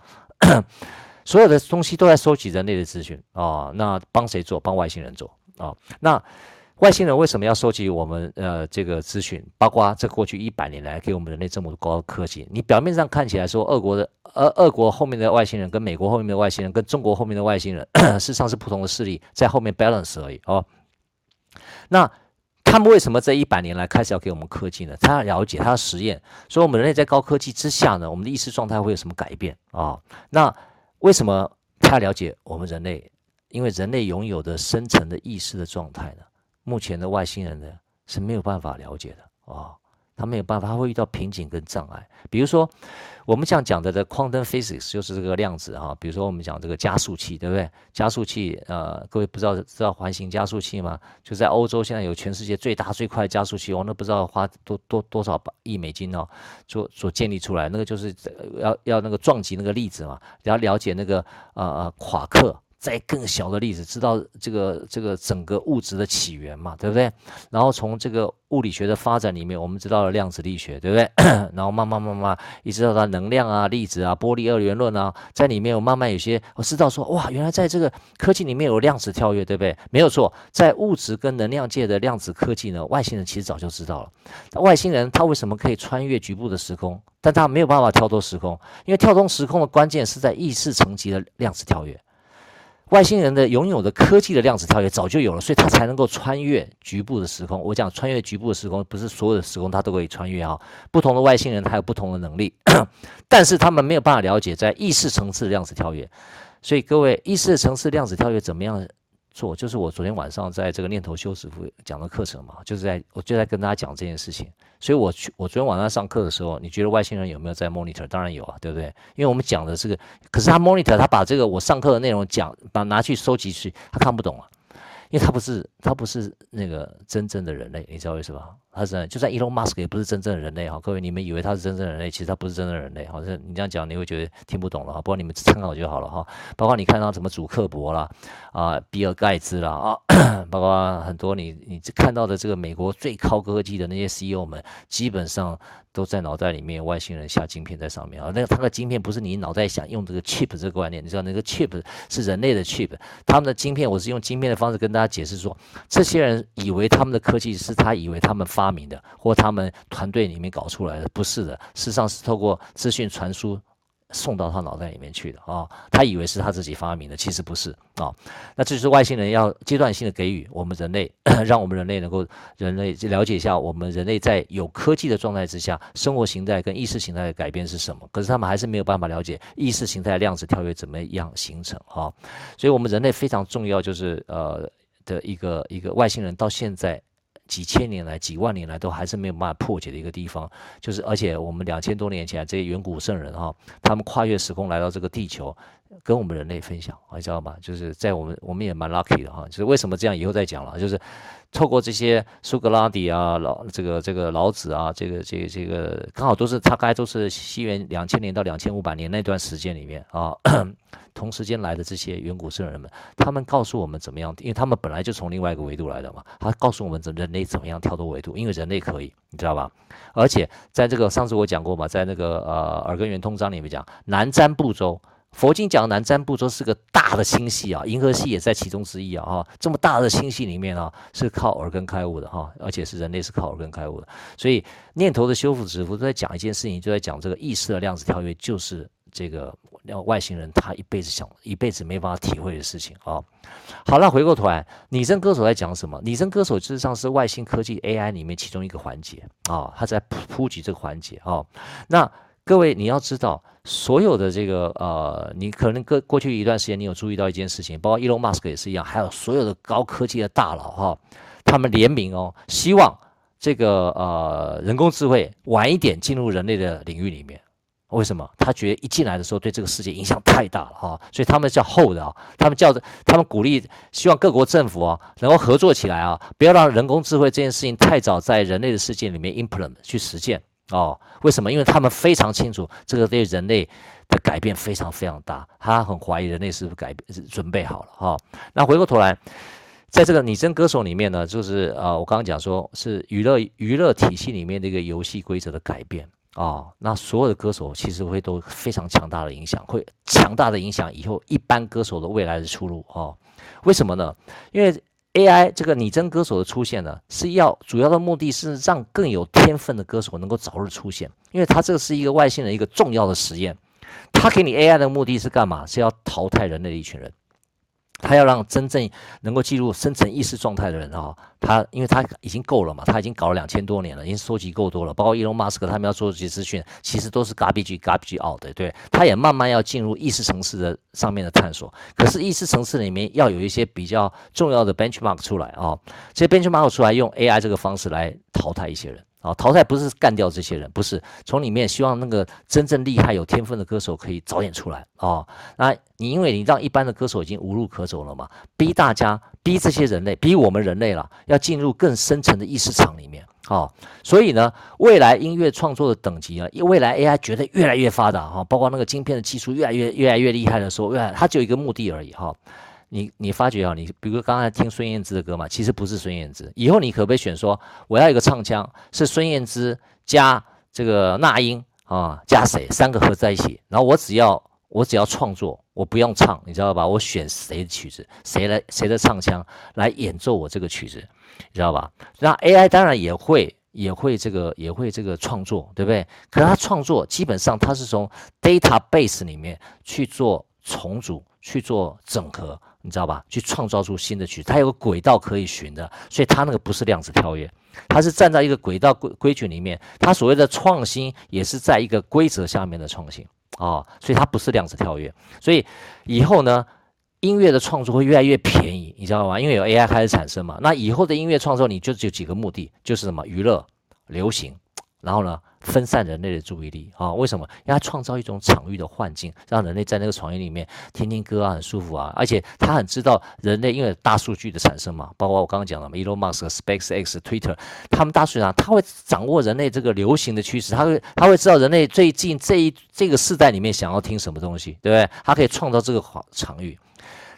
所有的东西都在收集人类的资讯啊，那帮谁做？帮外星人做啊？那外星人为什么要收集我们呃这个资讯？包括这过去一百年来给我们人类这么高科技，你表面上看起来说俄国的呃俄国后面的外星人跟美国后面的外星人跟中国后面的外星人，事实上是不同的势力在后面 balance 而已哦。那他们为什么这一百年来开始要给我们科技呢？他要了解，他要实验，所以我们人类在高科技之下呢，我们的意识状态会有什么改变啊？那为什么他了解我们人类？因为人类拥有的深层的意识的状态呢，目前的外星人呢是没有办法了解的啊，他没有办法，他会遇到瓶颈跟障碍。比如说，我们这样讲的的 quantum physics 就是这个量子哈，比如说我们讲这个加速器，对不对？加速器，呃，各位不知道知道环形加速器吗？就在欧洲现在有全世界最大最快的加速器，我都不知道花多多多少亿美金哦，所所建立出来，那个就是要要那个撞击那个粒子嘛，要了解那个呃呃夸克。在更小的例子，知道这个这个整个物质的起源嘛，对不对？然后从这个物理学的发展里面，我们知道了量子力学，对不对？然后慢慢慢慢一直到它能量啊、粒子啊、波粒二元论啊，在里面我慢慢有些我知道说，哇，原来在这个科技里面有量子跳跃，对不对？没有错，在物质跟能量界的量子科技呢，外星人其实早就知道了。外星人他为什么可以穿越局部的时空，但他没有办法跳脱时空？因为跳脱时空的关键是在意识层级的量子跳跃。外星人的拥有的科技的量子跳跃早就有了，所以他才能够穿越局部的时空。我讲穿越局部的时空，不是所有的时空他都可以穿越啊。不同的外星人他有不同的能力，但是他们没有办法了解在意识层次的量子跳跃。所以各位，意识层次量子跳跃怎么样？错，就是我昨天晚上在这个念头修师傅讲的课程嘛，就是在我就在跟大家讲这件事情。所以我去我昨天晚上上课的时候，你觉得外星人有没有在 monitor？当然有啊，对不对？因为我们讲的这个，可是他 monitor，他把这个我上课的内容讲，把拿去收集去，他看不懂啊。因为他不是他不是那个真正的人类，你知道为什么？他是就算 Elon Musk 也不是真正的人类哈。各位你们以为他是真正的人类，其实他不是真正的人类。好像你这样讲你会觉得听不懂了哈。不过你们参考就好了哈。包括你看到什么祖克伯啦啊，比尔盖茨啦啊，包括很多你你看到的这个美国最高科技的那些 CEO 们，基本上。都在脑袋里面，外星人下晶片在上面啊。那个他的晶片不是你脑袋想用这个 chip 这个观念，你知道那个 chip 是人类的 chip，他们的晶片，我是用晶片的方式跟大家解释说，这些人以为他们的科技是他以为他们发发明的，或他们团队里面搞出来的，不是的，事实上是透过资讯传输。送到他脑袋里面去的啊、他以为是他自己发明的，其实不是啊、那这就是外星人要阶段性的给予我们人类，让我们人类能够人类了解一下我们人类在有科技的状态之下，生活形态跟意识形态的改变是什么。可是他们还是没有办法了解意识形态量子跳跃怎么样形成啊、所以，我们人类非常重要，就是呃的一个一个外星人到现在。几千年来，几万年来都还是没有办法破解的一个地方，就是而且我们两千多年前这些远古圣人哈，他们跨越时空来到这个地球，跟我们人类分享，你知道吗？就是在我们我们也蛮 lucky 的哈，就是为什么这样以后再讲了，就是透过这些苏格拉底啊、老这个这个老子啊，这个这个这个刚好都是大概都是西元两千年到两千五百年那段时间里面啊。同时间来的这些远古圣人们，他们告诉我们怎么样，因为他们本来就从另外一个维度来的嘛。他告诉我们怎，人类怎么样跳脱维度，因为人类可以，你知道吧？而且在这个上次我讲过嘛，在那个呃耳根圆通章里面讲，南瞻部洲，佛经讲南瞻部洲是个大的星系啊，银河系也在其中之一啊，哈，这么大的星系里面啊，是靠耳根开悟的哈，而且是人类是靠耳根开悟的，所以念头的修复指符都在讲一件事情，就在讲这个意识的量子跳跃，就是。这个外星人他一辈子想一辈子没办法体会的事情啊。好了，回过头来，拟真歌手在讲什么？拟真歌手事实上是外星科技 AI 里面其中一个环节啊，他在铺及这个环节啊。那各位你要知道，所有的这个呃，你可能过过去一段时间你有注意到一件事情，包括 Elon Musk 也是一样，还有所有的高科技的大佬哈，他们联名哦，希望这个呃人工智慧晚一点进入人类的领域里面。为什么？他觉得一进来的时候对这个世界影响太大了哈，所以他们叫 hold 啊，他们叫着，他们鼓励，希望各国政府啊能够合作起来啊，不要让人工智慧这件事情太早在人类的世界里面 implement 去实践哦。为什么？因为他们非常清楚这个对人类的改变非常非常大，他很怀疑人类是不是改变准备好了哈。那回过头来，在这个拟真歌手里面呢，就是呃，我刚刚讲说是娱乐娱乐体系里面的一个游戏规则的改变。哦，那所有的歌手其实会都非常强大的影响，会强大的影响以后一般歌手的未来的出路。哦，为什么呢？因为 AI 这个拟真歌手的出现呢，是要主要的目的是让更有天分的歌手能够早日出现，因为他这个是一个外星人一个重要的实验，他给你 AI 的目的是干嘛？是要淘汰人类的一群人。他要让真正能够进入深层意识状态的人啊，他因为他已经够了嘛，他已经搞了两千多年了，已经收集够多了。包括伊隆马斯克他们要做这些资讯，其实都是 garbage garbage out 的，对。他也慢慢要进入意识层次的上面的探索。可是意识层次里面要有一些比较重要的 benchmark 出来啊，这些 benchmark 出来用 AI 这个方式来淘汰一些人。啊，淘汰不是干掉这些人，不是从里面希望那个真正厉害有天分的歌手可以早点出来啊。那你因为你让一般的歌手已经无路可走了嘛，逼大家逼这些人类，逼我们人类了，要进入更深层的意识场里面啊。所以呢，未来音乐创作的等级啊，未来 AI 觉得越来越发达哈，包括那个晶片的技术越来越越来越厉害的时候，越它就有一个目的而已哈。你你发觉啊，你比如刚才听孙燕姿的歌嘛，其实不是孙燕姿。以后你可不可以选说，我要一个唱腔是孙燕姿加这个那英啊，加谁三个合在一起，然后我只要我只要创作，我不用唱，你知道吧？我选谁的曲子，谁来谁的唱腔来演奏我这个曲子，你知道吧？那 AI 当然也会也会这个也会这个创作，对不对？可是它创作基本上它是从 database 里面去做重组，去做整合。你知道吧？去创造出新的曲，它有个轨道可以循的，所以它那个不是量子跳跃，它是站在一个轨道规规矩里面。它所谓的创新也是在一个规则下面的创新啊、哦，所以它不是量子跳跃。所以以后呢，音乐的创作会越来越便宜，你知道吗？因为有 AI 开始产生嘛。那以后的音乐创作，你就只有几个目的，就是什么娱乐、流行，然后呢分散人类的注意力啊？为什么？因为它创造一种场域的环境，让人类在那个场域里面听听歌啊，很舒服啊。而且他很知道人类因为大数据的产生嘛，包括我刚刚讲的嘛，Elon Musk、SpaceX、Twitter，他们大数据上他会掌握人类这个流行的趋势，他会他会知道人类最近这一这个世代里面想要听什么东西，对不对？他可以创造这个场域。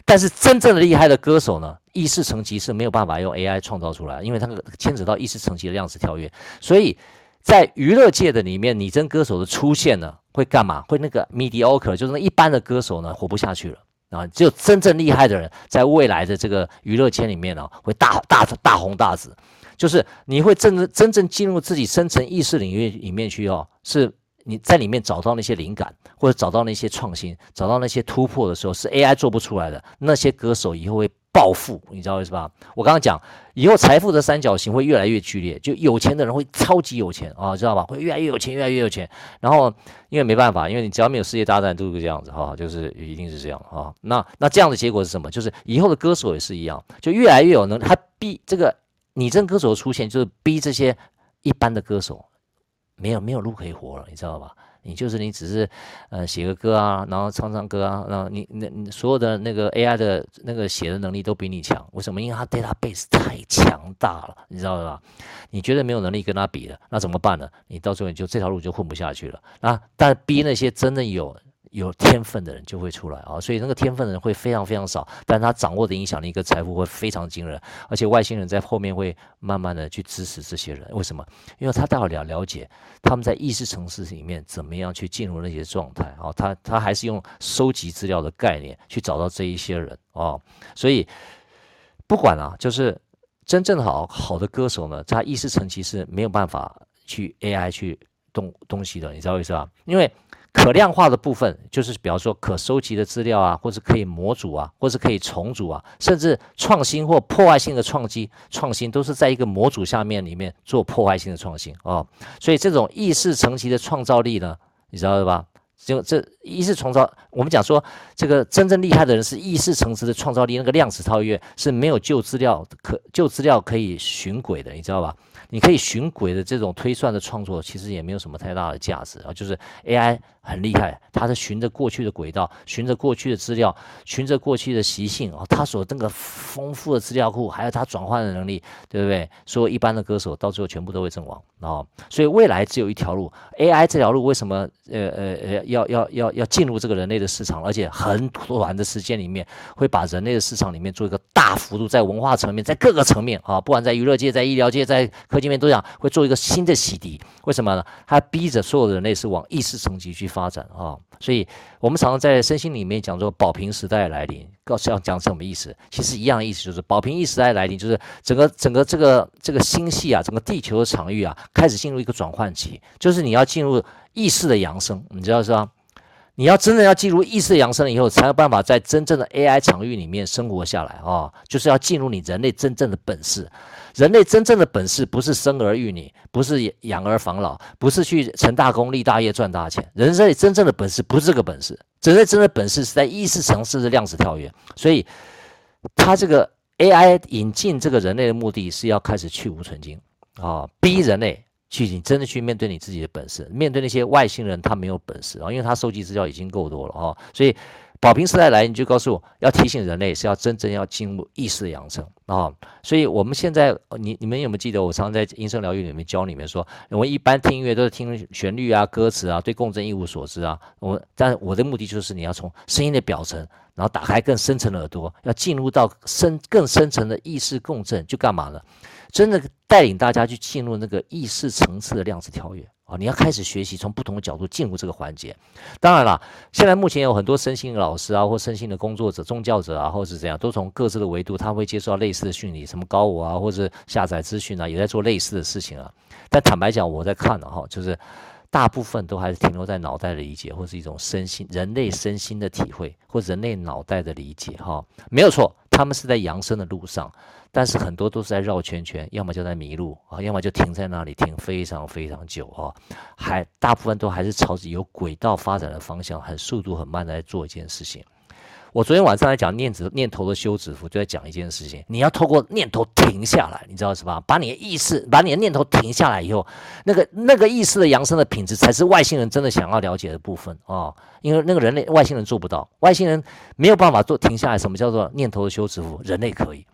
但是真正的厉害的歌手呢，意识层级是没有办法用 AI 创造出来，因为它牵扯到意识层级的量子跳跃，所以。在娱乐界的里面，拟真歌手的出现呢，会干嘛？会那个 mediocre，就是那一般的歌手呢，活不下去了啊！只有真正厉害的人，在未来的这个娱乐圈里面呢，会大大大红大紫。就是你会真正真正进入自己深层意识领域里面去哦，是你在里面找到那些灵感，或者找到那些创新，找到那些突破的时候，是 AI 做不出来的。那些歌手以后会。暴富，你知道为什么吧？我刚刚讲，以后财富的三角形会越来越剧烈，就有钱的人会超级有钱啊，知道吧？会越来越有钱，越来越有钱。然后因为没办法，因为你只要没有世界大战，都是这样子哈，就是一定是这样哈。那那这样的结果是什么？就是以后的歌手也是一样，就越来越有能，他逼这个拟真歌手出现，就是逼这些一般的歌手没有没有路可以活了，你知道吧？你就是你，只是，呃，写个歌啊，然后唱唱歌啊，然后你那你所有的那个 AI 的那个写的能力都比你强，为什么？因为他 database 太强大了，你知道吧？你觉得没有能力跟他比的，那怎么办呢？你到最后你就这条路就混不下去了那！但逼那些真的有。有天分的人就会出来啊，所以那个天分的人会非常非常少，但他掌握的影响力跟财富会非常惊人，而且外星人在后面会慢慢的去支持这些人。为什么？因为他大了了解他们在意识层次里面怎么样去进入那些状态啊，他他还是用收集资料的概念去找到这一些人啊，所以不管啊，就是真正好好的歌手呢，他意识层级是没有办法去 AI 去动东西的，你知道为什么？因为可量化的部分，就是比方说可收集的资料啊，或者可以模组啊，或者可以重组啊，甚至创新或破坏性的创机创新，都是在一个模组下面里面做破坏性的创新哦。所以这种意识层级的创造力呢，你知道吧？就这意识创造，我们讲说这个真正厉害的人是意识层次的创造力，那个量子超越是没有旧资料可旧资料可以寻轨的，你知道吧？你可以寻轨的这种推算的创作，其实也没有什么太大的价值啊。就是 AI 很厉害，它是循着过去的轨道，循着过去的资料，循着过去的习性啊，它所那个丰富的资料库，还有它转换的能力，对不对？所以一般的歌手到最后全部都会阵亡啊。所以未来只有一条路，AI 这条路为什么呃呃呃要要要要进入这个人类的市场，而且很短的时间里面会把人类的市场里面做一个大幅度在文化层面，在各个层面啊，不管在娱乐界、在医疗界、在科。技面都讲会做一个新的洗涤，为什么呢？它逼着所有的人类是往意识层级去发展啊，所以我们常常在身心里面讲说保平时代来临，告诉要讲什么意思？其实一样意思，就是保平一时代来临，就是整个整个这个这个星系啊，整个地球的场域啊，开始进入一个转换期，就是你要进入意识的扬升，你知道是吧？你要真的要进入意识的扬升了以后，才有办法在真正的 AI 场域里面生活下来啊，就是要进入你人类真正的本事。人类真正的本事不是生儿育女，不是养儿防老，不是去成大功立大业赚大钱。人类真正的本事不是这个本事，人类真正的本事是在意识层次的量子跳跃。所以，他这个 AI 引进这个人类的目的是要开始去芜存菁啊，逼人类去你真的去面对你自己的本事，面对那些外星人他没有本事啊，因为他收集资料已经够多了啊，所以。宝瓶时代来，你就告诉我要提醒人类是要真正要进入意识的养成啊！所以我们现在，你你们有没有记得我常常在音声疗愈里面教你们说，我们一般听音乐都是听旋律啊、歌词啊，对共振一无所知啊。我但我的目的就是你要从声音的表层，然后打开更深层的耳朵，要进入到深更深层的意识共振，就干嘛呢？真的带领大家去进入那个意识层次的量子跳跃。啊，你要开始学习从不同的角度进入这个环节。当然了，现在目前有很多身心的老师啊，或身心的工作者、宗教者啊，或是怎样，都从各自的维度，他会接受到类似的训练，什么高我啊，或者下载资讯啊，也在做类似的事情啊。但坦白讲，我在看了哈，就是大部分都还是停留在脑袋的理解，或是一种身心人类身心的体会，或人类脑袋的理解哈，没有错，他们是在扬升的路上。但是很多都是在绕圈圈，要么就在迷路啊，要么就停在那里停非常非常久啊，还大部分都还是朝着有轨道发展的方向，很速度很慢的在做一件事情。我昨天晚上来讲念子念头的休止符，就在讲一件事情，你要透过念头停下来，你知道是吧？把你的意识，把你的念头停下来以后，那个那个意识的扬升的品质，才是外星人真的想要了解的部分哦。因为那个人类外星人做不到，外星人没有办法做停下来。什么叫做念头的休止符？人类可以。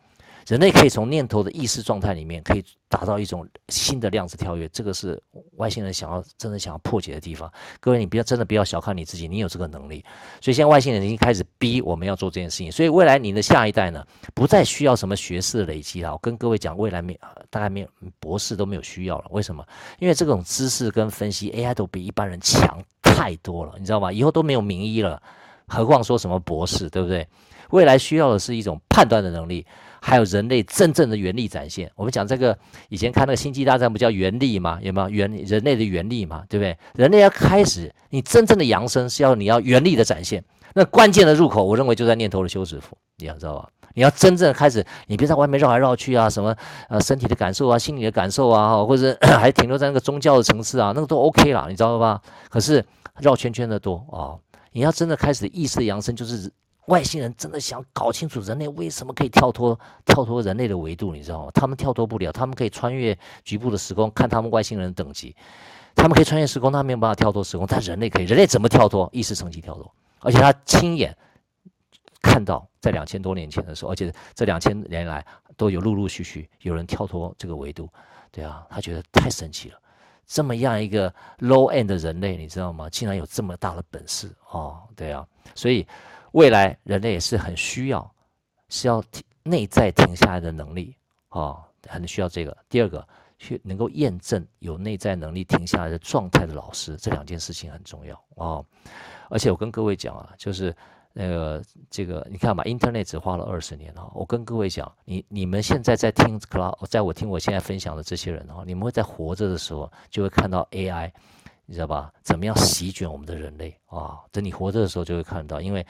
人类可以从念头的意识状态里面，可以达到一种新的量子跳跃，这个是外星人想要真的想要破解的地方。各位，你不要真的不要小看你自己，你有这个能力。所以现在外星人已经开始逼我们要做这件事情。所以未来你的下一代呢，不再需要什么学识的累积了。我跟各位讲，未来没大概没有博士都没有需要了。为什么？因为这种知识跟分析 AI 都比一般人强太多了，你知道吗？以后都没有名医了，何况说什么博士，对不对？未来需要的是一种判断的能力。还有人类真正的原力展现。我们讲这个，以前看那个《星际大战》不叫原力吗？有没有原人类的原力嘛？对不对？人类要开始，你真正的扬升是要你要原力的展现。那关键的入口，我认为就在念头的休止符，你要知道吧？你要真正开始，你别在外面绕来绕去啊，什么呃身体的感受啊，心理的感受啊，或者 还停留在那个宗教的层次啊，那个都 OK 啦，你知道吧？可是绕圈圈的多啊、哦，你要真的开始意识的扬升，就是。外星人真的想搞清楚人类为什么可以跳脱跳脱人类的维度，你知道吗？他们跳脱不了，他们可以穿越局部的时空，看他们外星人的等级，他们可以穿越时空，他没有办法跳脱时空，但人类可以。人类怎么跳脱？意识层级跳脱，而且他亲眼看到，在两千多年前的时候，而且这两千年来都有陆陆续续有人跳脱这个维度，对啊，他觉得太神奇了，这么样一个 low end 的人类，你知道吗？竟然有这么大的本事哦，对啊，所以。未来人类也是很需要，是要内在停下来的能力啊、很需要这个。第二个，去能够验证有内在能力停下来的状态的老师，这两件事情很重要啊、而且我跟各位讲啊，就是那个这个，你看嘛，Internet 只花了二十年啊。我跟各位讲，你你们现在在听 Cloud，在我听我现在分享的这些人啊，你们会在活着的时候就会看到 AI，你知道吧？怎么样席卷我们的人类啊？等你活着的时候就会看到，因为。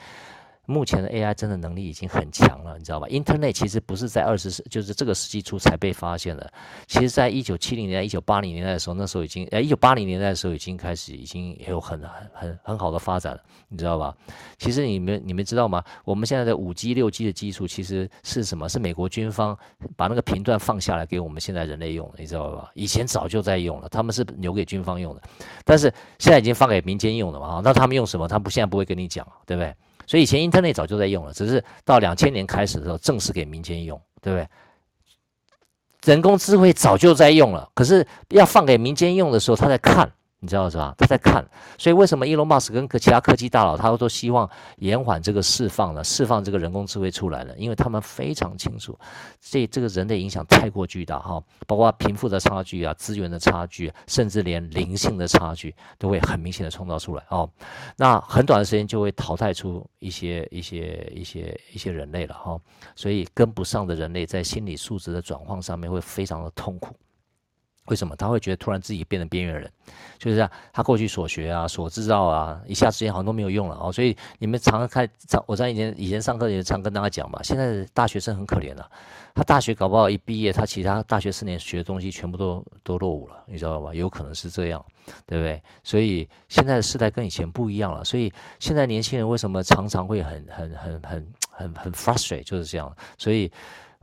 目前的 AI 真的能力已经很强了，你知道吧？Internet 其实不是在二十世，就是这个世纪初才被发现的。其实，在一九七零年代、一九八零年代的时候，那时候已经，哎，一九八零年代的时候已经开始，已经有很很很很好的发展了，你知道吧？其实你们你们知道吗？我们现在的五 G、六 G 的技术其实是什么？是美国军方把那个频段放下来给我们现在人类用的，你知道吧？以前早就在用了，他们是留给军方用的，但是现在已经放给民间用了嘛？那他们用什么？他们现在不会跟你讲，对不对？所以以前 Internet 早就在用了，只是到两千年开始的时候正式给民间用，对不对？人工智慧早就在用了，可是要放给民间用的时候，他在看。你知道是吧？他在看，所以为什么伊隆马斯跟其他科技大佬，他都希望延缓这个释放呢？释放这个人工智慧出来了，因为他们非常清楚，这这个人的影响太过巨大哈，包括贫富的差距啊、资源的差距，甚至连灵性的差距，都会很明显的创造出来哦。那很短的时间就会淘汰出一些一些一些一些人类了哈，所以跟不上的人类在心理素质的转换上面会非常的痛苦。为什么他会觉得突然自己变成边缘人？就是这样，他过去所学啊、所知道啊，一下之间好像都没有用了哦。所以你们常常看，我在以前以前上课也常跟大家讲嘛。现在的大学生很可怜了，他大学搞不好一毕业，他其他大学四年学的东西全部都都落伍了，你知道吧？有可能是这样，对不对？所以现在的时代跟以前不一样了。所以现在年轻人为什么常常会很很很很很很 frustrate，就是这样。所以。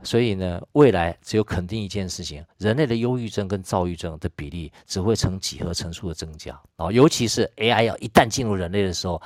所以呢，未来只有肯定一件事情：人类的忧郁症跟躁郁症的比例只会呈几何乘数的增加啊！尤其是 AI 要一旦进入人类的时候，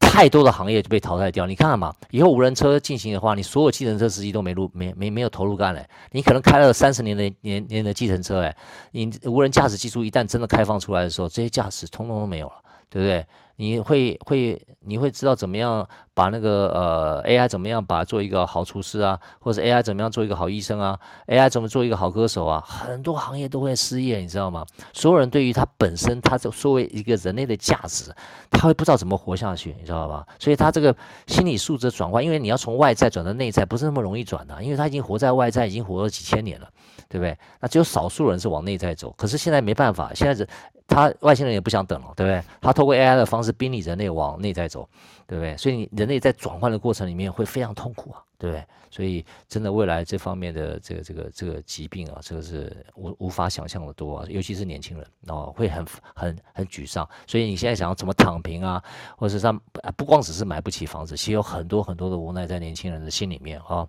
太多的行业就被淘汰掉。你看看嘛，以后无人车进行的话，你所有计程车司机都没路没没没有投入干嘞。你可能开了三十年的年年的计程车，哎，你无人驾驶技术一旦真的开放出来的时候，这些驾驶通通都没有了，对不对？你会会你会知道怎么样把那个呃 AI 怎么样把做一个好厨师啊，或者 AI 怎么样做一个好医生啊，AI 怎么做一个好歌手啊，很多行业都会失业，你知道吗？所有人对于他本身，他作为一个人类的价值，他会不知道怎么活下去，你知道吧？所以他这个心理素质转换，因为你要从外在转到内在，不是那么容易转的，因为他已经活在外在，已经活了几千年了，对不对？那只有少数人是往内在走，可是现在没办法，现在是他外星人也不想等了，对不对？他透过 AI 的方式。逼你人类往内在走，对不对？所以你人类在转换的过程里面会非常痛苦啊，对不对？所以真的未来这方面的这个这个这个疾病啊，这个是无无法想象的多啊，尤其是年轻人哦，会很很很沮丧。所以你现在想要怎么躺平啊，或者是他不光只是买不起房子，其实有很多很多的无奈在年轻人的心里面啊。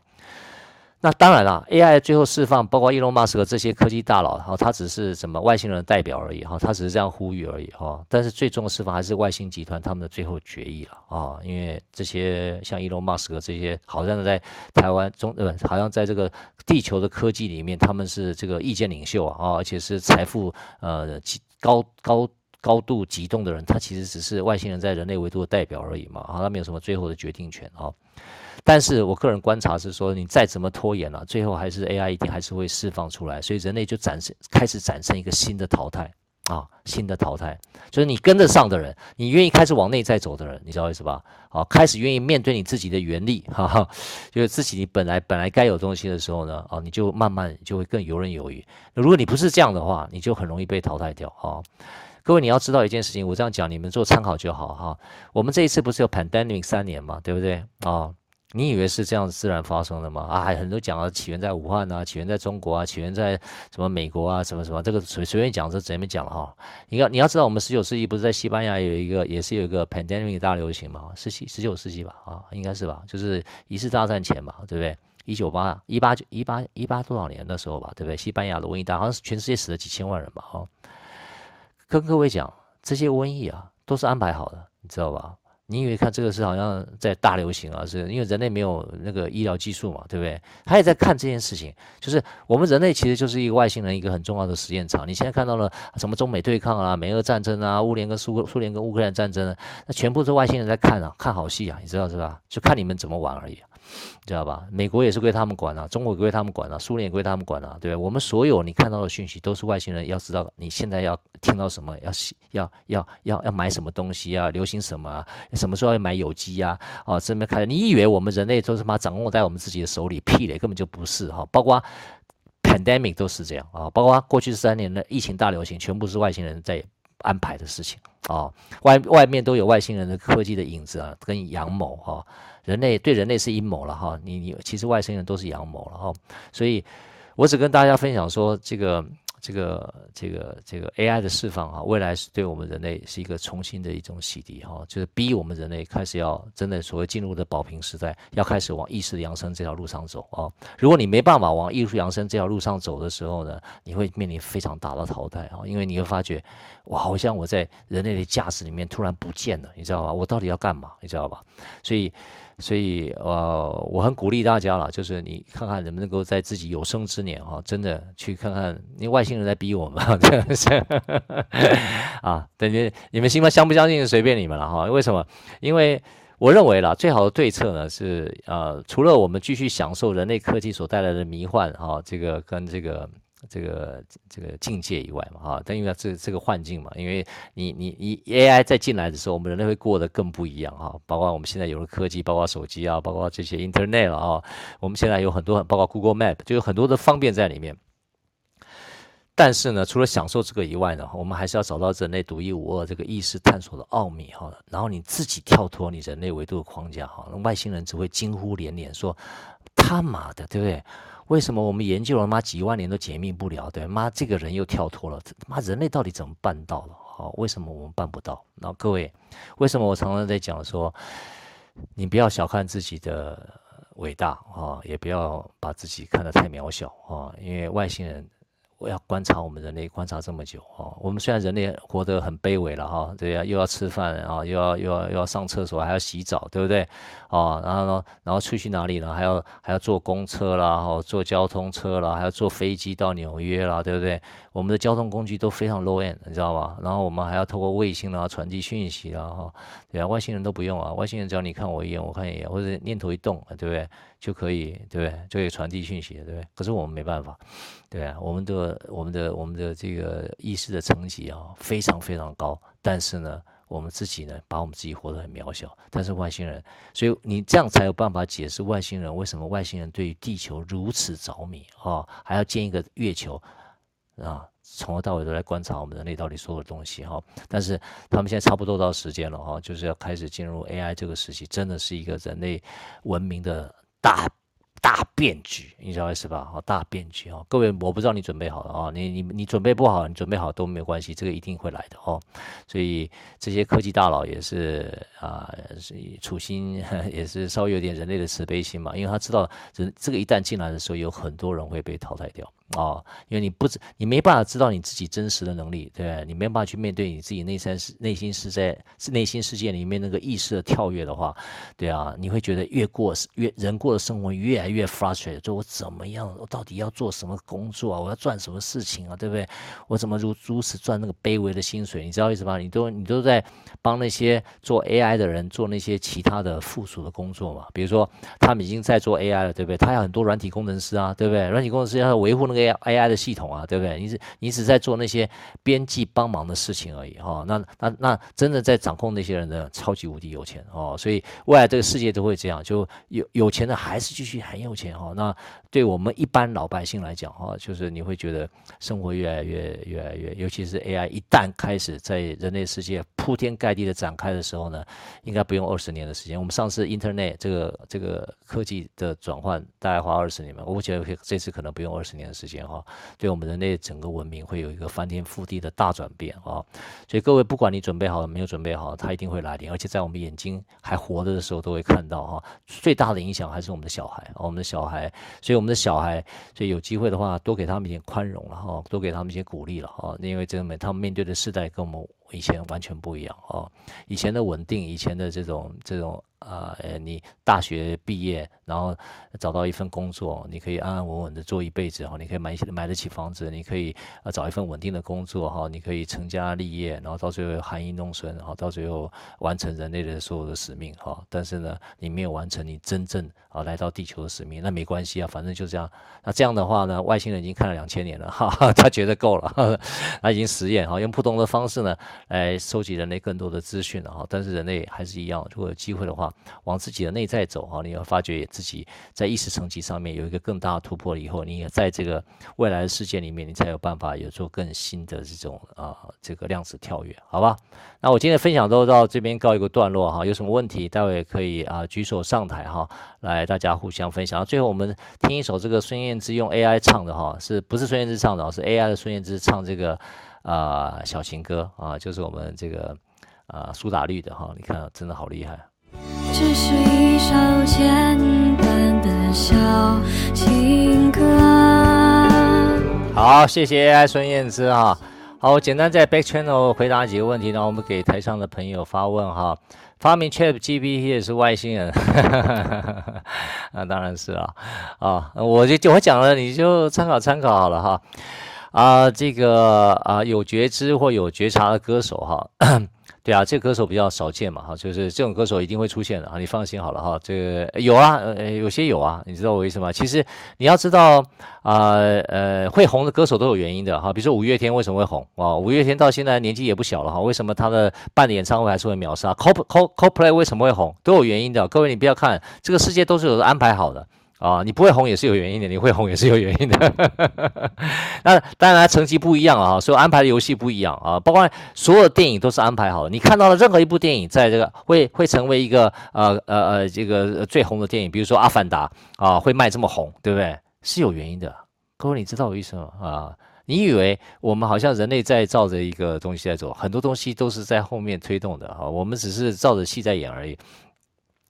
那当然了，AI 最后释放，包括伊隆马斯克这些科技大佬，哈，他只是什么外星人的代表而已，哈，他只是这样呼吁而已，哈。但是最终的释放还是外星集团他们的最后决议了，啊，因为这些像伊隆马斯克这些，好像在台湾中，呃，好像在这个地球的科技里面，他们是这个意见领袖啊，而且是财富呃高高高度集中的人，他其实只是外星人在人类维度的代表而已嘛，啊，他没有什么最后的决定权啊。但是我个人观察是说，你再怎么拖延了，最后还是 AI 一定还是会释放出来，所以人类就展生开始展生一个新的淘汰啊，新的淘汰，就是你跟得上的人，你愿意开始往内在走的人，你知道意思吧？好，开始愿意面对你自己的原力，哈哈，就是自己你本来本来该有东西的时候呢，啊，你就慢慢就会更游刃有余。如果你不是这样的话，你就很容易被淘汰掉啊。各位你要知道一件事情，我这样讲你们做参考就好哈。我们这一次不是有 pandemic 三年嘛，对不对啊？你以为是这样自然发生的吗？啊，很多讲啊，起源在武汉啊，起源在中国啊，起源在什么美国啊，什么什么，这个随随便讲就随便讲了哈。你要你要知道，我们十九世纪不是在西班牙有一个，也是有一个 pandemic 大流行嘛？十七十九世纪吧，啊，应该是吧？就是一次大战前嘛，对不对？一九八一八九一八一八多少年的时候吧，对不对？西班牙的瘟疫大，好像是全世界死了几千万人吧？哈，跟各位讲，这些瘟疫啊，都是安排好的，你知道吧？你以为看这个是好像在大流行啊？是因为人类没有那个医疗技术嘛，对不对？他也在看这件事情，就是我们人类其实就是一个外星人一个很重要的实验场。你现在看到了什么中美对抗啊、美俄战争啊、乌联跟苏苏联跟乌克兰战争，那全部是外星人在看啊，看好戏啊，你知道是吧？就看你们怎么玩而已。知道吧？美国也是归他们管啊，中国归他们管啊，苏联也归他们管啊，对吧？我们所有你看到的讯息都是外星人要知道，你现在要听到什么，要要要要要买什么东西啊，流行什么啊，什么时候要买有机啊？哦，这边开始，你以为我们人类都是把掌握在我们自己的手里？屁嘞，根本就不是哈！包括 pandemic 都是这样啊，包括过去三年的疫情大流行，全部是外星人在安排的事情啊，外外面都有外星人的科技的影子啊，跟阳谋哈。人类对人类是阴谋了哈，你你其实外星人都是阳谋了哈，所以我只跟大家分享说这个这个这个这个 AI 的释放啊，未来是对我们人类是一个重新的一种洗涤哈，就是逼我们人类开始要真的所谓进入的宝瓶时代，要开始往意识扬升这条路上走啊。如果你没办法往意识扬升这条路上走的时候呢，你会面临非常大的淘汰啊，因为你会发觉哇，好像我在人类的价值里面突然不见了，你知道吧？我到底要干嘛？你知道吧？所以。所以，呃，我很鼓励大家了，就是你看看能不能够在自己有生之年哈，真的去看看，因为外星人在逼我们，这样子啊，等于你们信吗相不相信随便你们了哈。为什么？因为我认为啦，最好的对策呢是，呃，除了我们继续享受人类科技所带来的迷幻哈，这个跟这个。这个这个境界以外嘛，哈，但因为这这个幻境嘛，因为你你你 AI 再进来的时候，我们人类会过得更不一样哈，包括我们现在有了科技，包括手机啊，包括这些 Internet 啊，我们现在有很多，包括 Google Map，就有很多的方便在里面。但是呢，除了享受这个以外呢，我们还是要找到人类独一无二这个意识探索的奥秘哈，然后你自己跳脱你人类维度的框架哈，那外星人只会惊呼连连说他妈的，对不对？为什么我们研究了妈几万年都解密不了？对，妈这个人又跳脱了，他妈人类到底怎么办到了？好，为什么我们办不到？那各位，为什么我常常在讲说，你不要小看自己的伟大啊，也不要把自己看得太渺小啊，因为外星人。我要观察我们人类观察这么久哦，我们虽然人类活得很卑微了哈，对呀，又要吃饭啊，又要又要又要上厕所，还要洗澡，对不对？哦，然后呢，然后出去哪里呢？还要还要坐公车啦，哈，坐交通车啦，还要坐飞机到纽约啦，对不对？我们的交通工具都非常 low end，你知道吗？然后我们还要透过卫星啦传递讯息啦，哈，对啊，外星人都不用啊，外星人只要你看我一眼，我看一眼，或者念头一动，对不对？就可以，对不对？就可以传递讯息，对不对？可是我们没办法，对啊，我们的我们的我们的这个意识的层级啊，非常非常高。但是呢，我们自己呢，把我们自己活得很渺小。但是外星人，所以你这样才有办法解释外星人为什么外星人对于地球如此着迷啊，还要建一个月球。啊。从头到尾都在观察我们人类到底所有的东西哈，但是他们现在差不多到时间了哈，就是要开始进入 AI 这个时期，真的是一个人类文明的大大变局，你知道意思吧？好，大变局哦，各位，我不知道你准备好了啊，你你你准备不好，你准备好都没有关系，这个一定会来的哦。所以这些科技大佬也是啊，所以处心 也是稍微有点人类的慈悲心嘛，因为他知道这这个一旦进来的时候，有很多人会被淘汰掉。哦，因为你不知，你没办法知道你自己真实的能力，对？你没办法去面对你自己内在是内心是在内心世界里面那个意识的跳跃的话，对啊，你会觉得越过越人过的生活越来越 frustrated，说我怎么样，我到底要做什么工作啊？我要赚什么事情啊？对不对？我怎么如如此赚那个卑微的薪水？你知道为什么？你都你都在帮那些做 AI 的人做那些其他的附属的工作嘛？比如说他们已经在做 AI 了，对不对？他有很多软体工程师啊，对不对？软体工程师要维护那个。AI 的系统啊，对不对？你只你只在做那些编辑帮忙的事情而已哈、哦。那那那真的在掌控那些人的超级无敌有钱哦。所以未来这个世界都会这样，就有有钱的还是继续很有钱哈、哦。那对我们一般老百姓来讲哈、就是你会觉得生活越来越越来越，尤其是 AI 一旦开始在人类世界铺天盖地的展开的时候呢，应该不用二十年的时间。我们上次 Internet 这个这个科技的转换大概花二十年嘛，我觉得这次可能不用二十年的时间哈。对我们人类整个文明会有一个翻天覆地的大转变啊！所以各位，不管你准备好了没有准备好，它一定会来临，而且在我们眼睛还活着的时候都会看到哈。最大的影响还是我们的小孩，我们的小孩，所以我们们的小孩，所以有机会的话，多给他们一点宽容了哈，多给他们一些鼓励了哈，因为这个他们面对的世代跟我们以前完全不一样哦。以前的稳定，以前的这种这种。啊，呃，你大学毕业，然后找到一份工作，你可以安安稳稳的做一辈子哈，你可以买买得起房子，你可以呃找一份稳定的工作哈，你可以成家立业，然后到最后含饴弄孙，然后到最后完成人类的所有的使命哈。但是呢，你没有完成你真正啊来到地球的使命，那没关系啊，反正就这样。那这样的话呢，外星人已经看了两千年了哈，他觉得够了，他已经实验哈，用不同的方式呢来收集人类更多的资讯了哈。但是人类还是一样，如果有机会的话。往自己的内在走哈，你要发觉自己在意识层级上面有一个更大的突破了以后，你也在这个未来的世界里面，你才有办法有做更新的这种啊这个量子跳跃，好吧？那我今天分享都到这边告一个段落哈，有什么问题待会可以啊举手上台哈，来大家互相分享。最后我们听一首这个孙燕姿用 AI 唱的哈，是不是孙燕姿唱的？是 AI 的孙燕姿唱这个啊小情歌啊，就是我们这个啊苏打绿的哈，你看真的好厉害。只是一首简单的小情歌。好，谢谢孙燕姿哈。好，我简单在 Back Channel 回答几个问题，然后我们给台上的朋友发问哈。发明 ChatGPT 也是外星人？那 当然是啊。啊，我就我讲了，你就参考参考好了哈。啊，这个啊有觉知或有觉察的歌手哈。对啊，这歌手比较少见嘛，哈，就是这种歌手一定会出现的啊，你放心好了哈。这个有啊，呃，有些有啊，你知道我为什么？其实你要知道啊，呃，会红的歌手都有原因的哈。比如说五月天为什么会红啊？五月天到现在年纪也不小了哈，为什么他的办的演唱会还是会秒杀？Coldplay 为什么会红？都有原因的。各位你不要看这个世界都是有安排好的。啊，你不会红也是有原因的，你会红也是有原因的。那当然，成绩不一样啊，所以安排的游戏不一样啊，包括所有电影都是安排好的。你看到了任何一部电影，在这个会会成为一个呃呃呃这个最红的电影，比如说《阿凡达》啊，会卖这么红，对不对？是有原因的。各位，你知道我意思吗？啊，你以为我们好像人类在照着一个东西在走，很多东西都是在后面推动的啊，我们只是照着戏在演而已。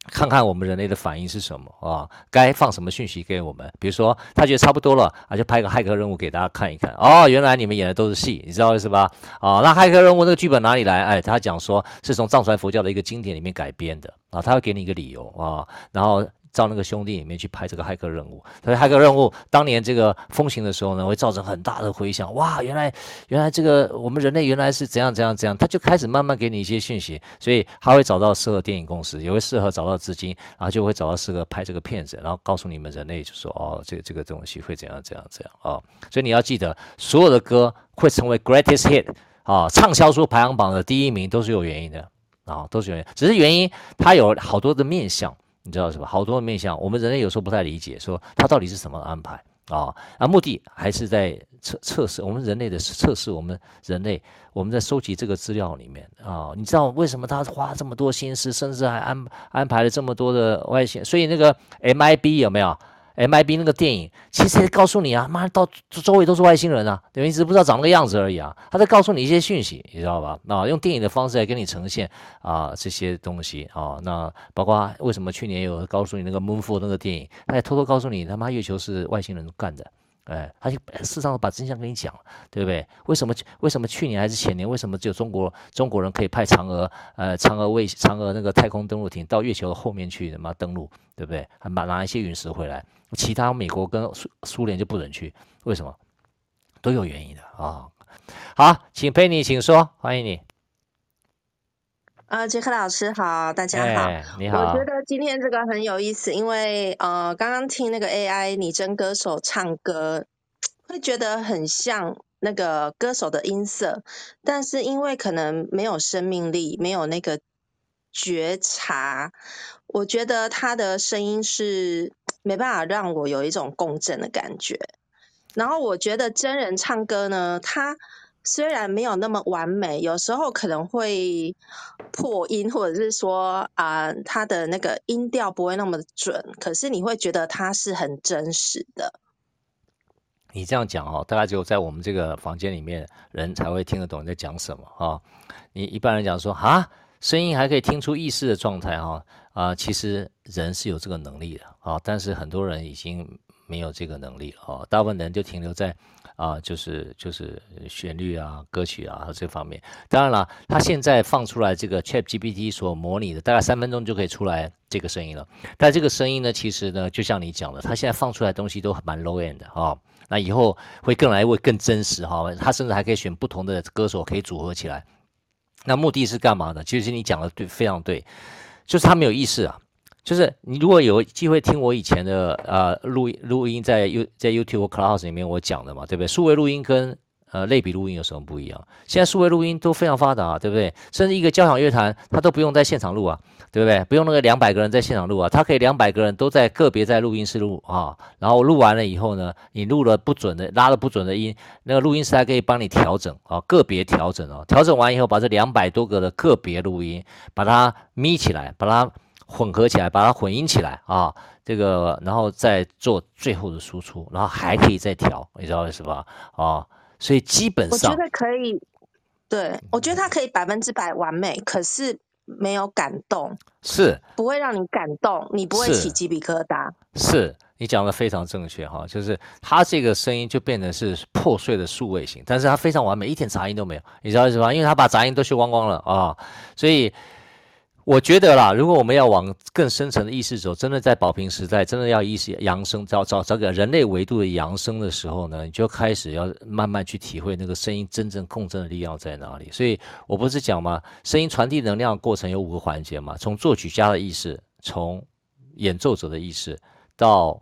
看看我们人类的反应是什么啊？该放什么讯息给我们？比如说，他觉得差不多了啊，就拍个骇客任务给大家看一看。哦，原来你们演的都是戏，你知道意思吧？啊，那骇客任务这个剧本哪里来？哎，他讲说是从藏传佛教的一个经典里面改编的啊，他会给你一个理由啊，然后。照那个兄弟里面去拍这个骇客任务，所以骇客任务当年这个风行的时候呢，会造成很大的回响。哇，原来原来这个我们人类原来是怎样怎样怎样，他就开始慢慢给你一些讯息，所以他会找到适合电影公司，也会适合找到资金，然后就会找到适合拍这个片子，然后告诉你们人类就说哦，这个这个东西会怎样怎样怎样哦。所以你要记得，所有的歌会成为 greatest hit 啊，畅销书排行榜的第一名都是有原因的啊，都是原因，只是原因它有好多的面向。你知道是吧？好多面向，我们人类有时候不太理解，说他到底是什么安排啊，啊，目的还是在测测试我们人类的测试，我们人类我们在收集这个资料里面啊，你知道为什么他花这么多心思，甚至还安安排了这么多的外线？所以那个 MIB 有没有？MIB 那个电影，其实也告诉你啊，妈到周围都是外星人啊，等于一直不知道长那个样子而已啊。他在告诉你一些讯息，你知道吧？那用电影的方式来给你呈现啊这些东西啊。那包括为什么去年有告诉你那个 Moonfall 那个电影，他也偷偷告诉你他妈月球是外星人干的。哎，他就事实上把真相跟你讲了，对不对？为什么为什么去年还是前年，为什么只有中国中国人可以派嫦娥呃嫦娥卫嫦娥那个太空登陆艇到月球后面去他妈登陆，对不对？还拿拿一些陨石回来，其他美国跟苏苏联就不准去，为什么？都有原因的啊、好，请佩妮，请说，欢迎你。呃，杰克老师好，大家好，哎，你好。我觉得今天这个很有意思，因为呃，刚刚听那个 AI 拟真歌手唱歌，会觉得很像那个歌手的音色，但是因为可能没有生命力，没有那个觉察，我觉得他的声音是没办法让我有一种共振的感觉。然后我觉得真人唱歌呢，他。虽然没有那么完美，有时候可能会破音，或者是说啊、呃，他的那个音调不会那么准，可是你会觉得他是很真实的。你这样讲哦，大概只有在我们这个房间里面人才会听得懂你在讲什么啊、哦。你一般人讲说啊，声音还可以听出意识的状态哈啊，其实人是有这个能力的啊、哦，但是很多人已经没有这个能力了啊、哦，大部分人就停留在。啊，就是就是旋律啊、歌曲啊这方面。当然了，他现在放出来这个 ChatGPT 所模拟的，大概三分钟就可以出来这个声音了。但这个声音呢，其实呢，就像你讲的，他现在放出来东西都蛮 low end 的啊。那以后会更来会更真实哈。他甚至还可以选不同的歌手可以组合起来。那目的是干嘛呢？其实你讲的对，非常对，就是他没有意识啊。就是你如果有机会听我以前的呃录音录音在 U 在 YouTube class 里面我讲的嘛，对不对？数位录音跟呃类比录音有什么不一样？现在数位录音都非常发达，对不对？甚至一个交响乐团他都不用在现场录啊，对不对？不用那个两百个人在现场录啊，他可以两百个人都在个别在录音室录啊，然后录完了以后呢，你录了不准的拉了不准的音，那个录音师还可以帮你调整啊，个别调整哦，调整完以后把这两百多个的个别录音把它咪起来，把它。混合起来，把它混音起来啊，这个然后再做最后的输出，然后还可以再调，你知道是吧？啊，所以基本上我觉得可以，对，我觉得它可以百分之百完美，可是没有感动，是不会让你感动，你不会起鸡皮疙瘩。是，是你讲的非常正确哈，就是它这个声音就变成是破碎的数位型，但是它非常完美，一点杂音都没有，你知道为什么？因为它把杂音都修光光了啊，所以。我觉得啦，如果我们要往更深层的意识走，真的在宝瓶时代，真的要意识扬升，找找找个人类维度的扬升的时候呢，你就开始要慢慢去体会那个声音真正共振的力量在哪里。所以我不是讲吗？声音传递能量的过程有五个环节嘛，从作曲家的意识，从演奏者的意识，到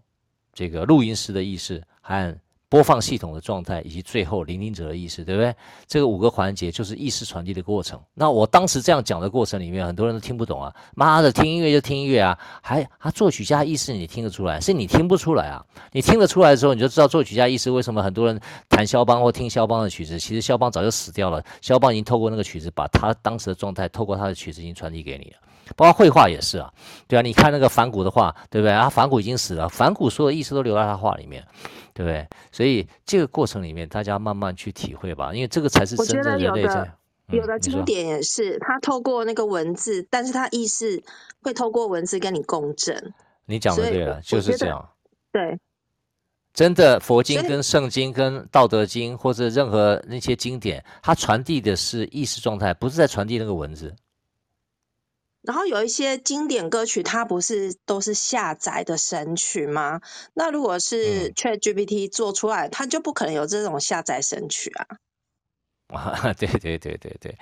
这个录音师的意识和。播放系统的状态，以及最后聆听者的意识，对不对？这个五个环节就是意识传递的过程。那我当时这样讲的过程里面，很多人都听不懂啊！妈的，听音乐就听音乐啊，还他作曲家意识你听得出来，是你听不出来啊！你听得出来的时候，你就知道作曲家意识为什么很多人弹肖邦或听肖邦的曲子，其实肖邦早就死掉了，肖邦已经透过那个曲子，把他当时的状态，透过他的曲子已经传递给你了。包括绘画也是啊，对啊，你看那个梵谷的画，对不对啊？梵谷已经死了，梵谷所有意思都留在他画里面，对不对？所以这个过程里面，大家慢慢去体会吧，因为这个才是真正人类在。有的经典也是，他透过那个文字，但是他意识会透过文字跟你共振。你讲的对了，就是这样。对，真的佛经跟圣经跟道德经或者任何那些经典，它传递的是意识状态，不是在传递那个文字。然后有一些经典歌曲，它不是都是下载的神曲吗？那如果是 ChatGPT 做出来，它就不可能有这种下载神曲啊。啊，对对对对对，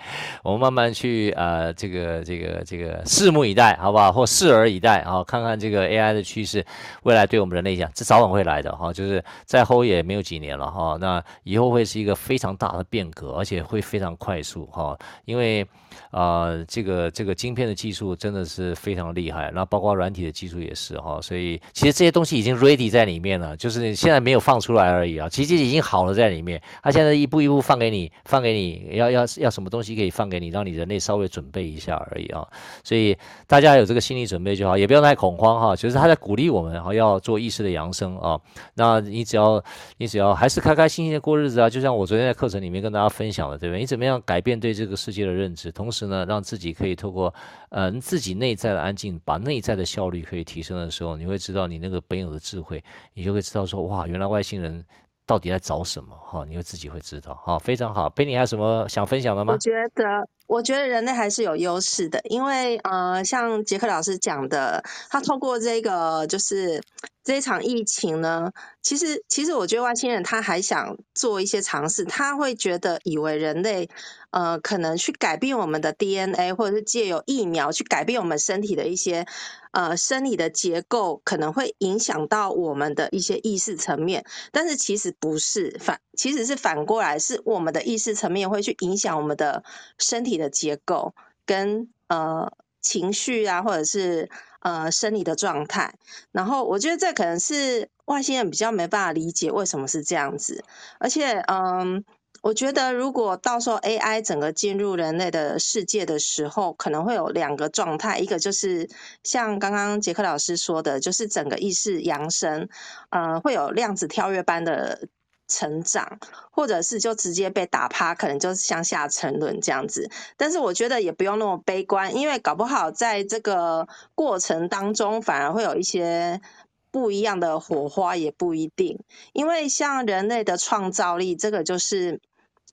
我们慢慢去呃，这个这个这个拭目以待，好不好？或拭而以待啊，看看这个 AI 的趋势，未来对我们人类讲，这早晚会来的哈，就是再后也没有几年了哈，那以后会是一个非常大的变革，而且会非常快速哈，因为。啊、呃，这个这个晶片的技术真的是非常厉害，那包括软体的技术也是哈，所以其实这些东西已经 ready 在里面了，就是现在没有放出来而已啊，其实已经好了在里面，它现在一步一步放给你，放给你要要要什么东西可以放给你，让你人类稍微准备一下而已啊，所以大家有这个心理准备就好，也不要太恐慌哈，就是他在鼓励我们哈，要做意识的扬升啊，那你只要你只要还是开开心心的过日子啊，就像我昨天在课程里面跟大家分享的，对不对？你怎么样改变对这个世界的认知，同时。呢，让自己可以透过，呃，自己内在的安静，把内在的效率可以提升的时候，你会知道你那个本有的智慧，你就会知道说，哇，原来外星人到底在找什么？哈，你会自己会知道，哈，非常好。贝妮还有什么想分享的吗？我觉得，我觉得人类还是有优势的，因为，呃，像杰克老师讲的，他透过这个就是。这一场疫情呢，其实其实我觉得外星人他还想做一些尝试，他会觉得以为人类呃可能去改变我们的 DNA，或者是借由疫苗去改变我们身体的一些呃生理的结构，可能会影响到我们的一些意识层面。但是其实不是反，其实是反过来，是我们的意识层面会去影响我们的身体的结构跟呃情绪啊，或者是。呃，生理的状态，然后我觉得这可能是外星人比较没办法理解为什么是这样子，而且，嗯，我觉得如果到时候 AI 整个进入人类的世界的时候，可能会有两个状态，一个就是像刚刚杰克老师说的，就是整个意识扬升，呃，会有量子跳跃般的。成长，或者是就直接被打趴，可能就是向下沉沦这样子。但是我觉得也不用那么悲观，因为搞不好在这个过程当中，反而会有一些不一样的火花，也不一定。因为像人类的创造力，这个就是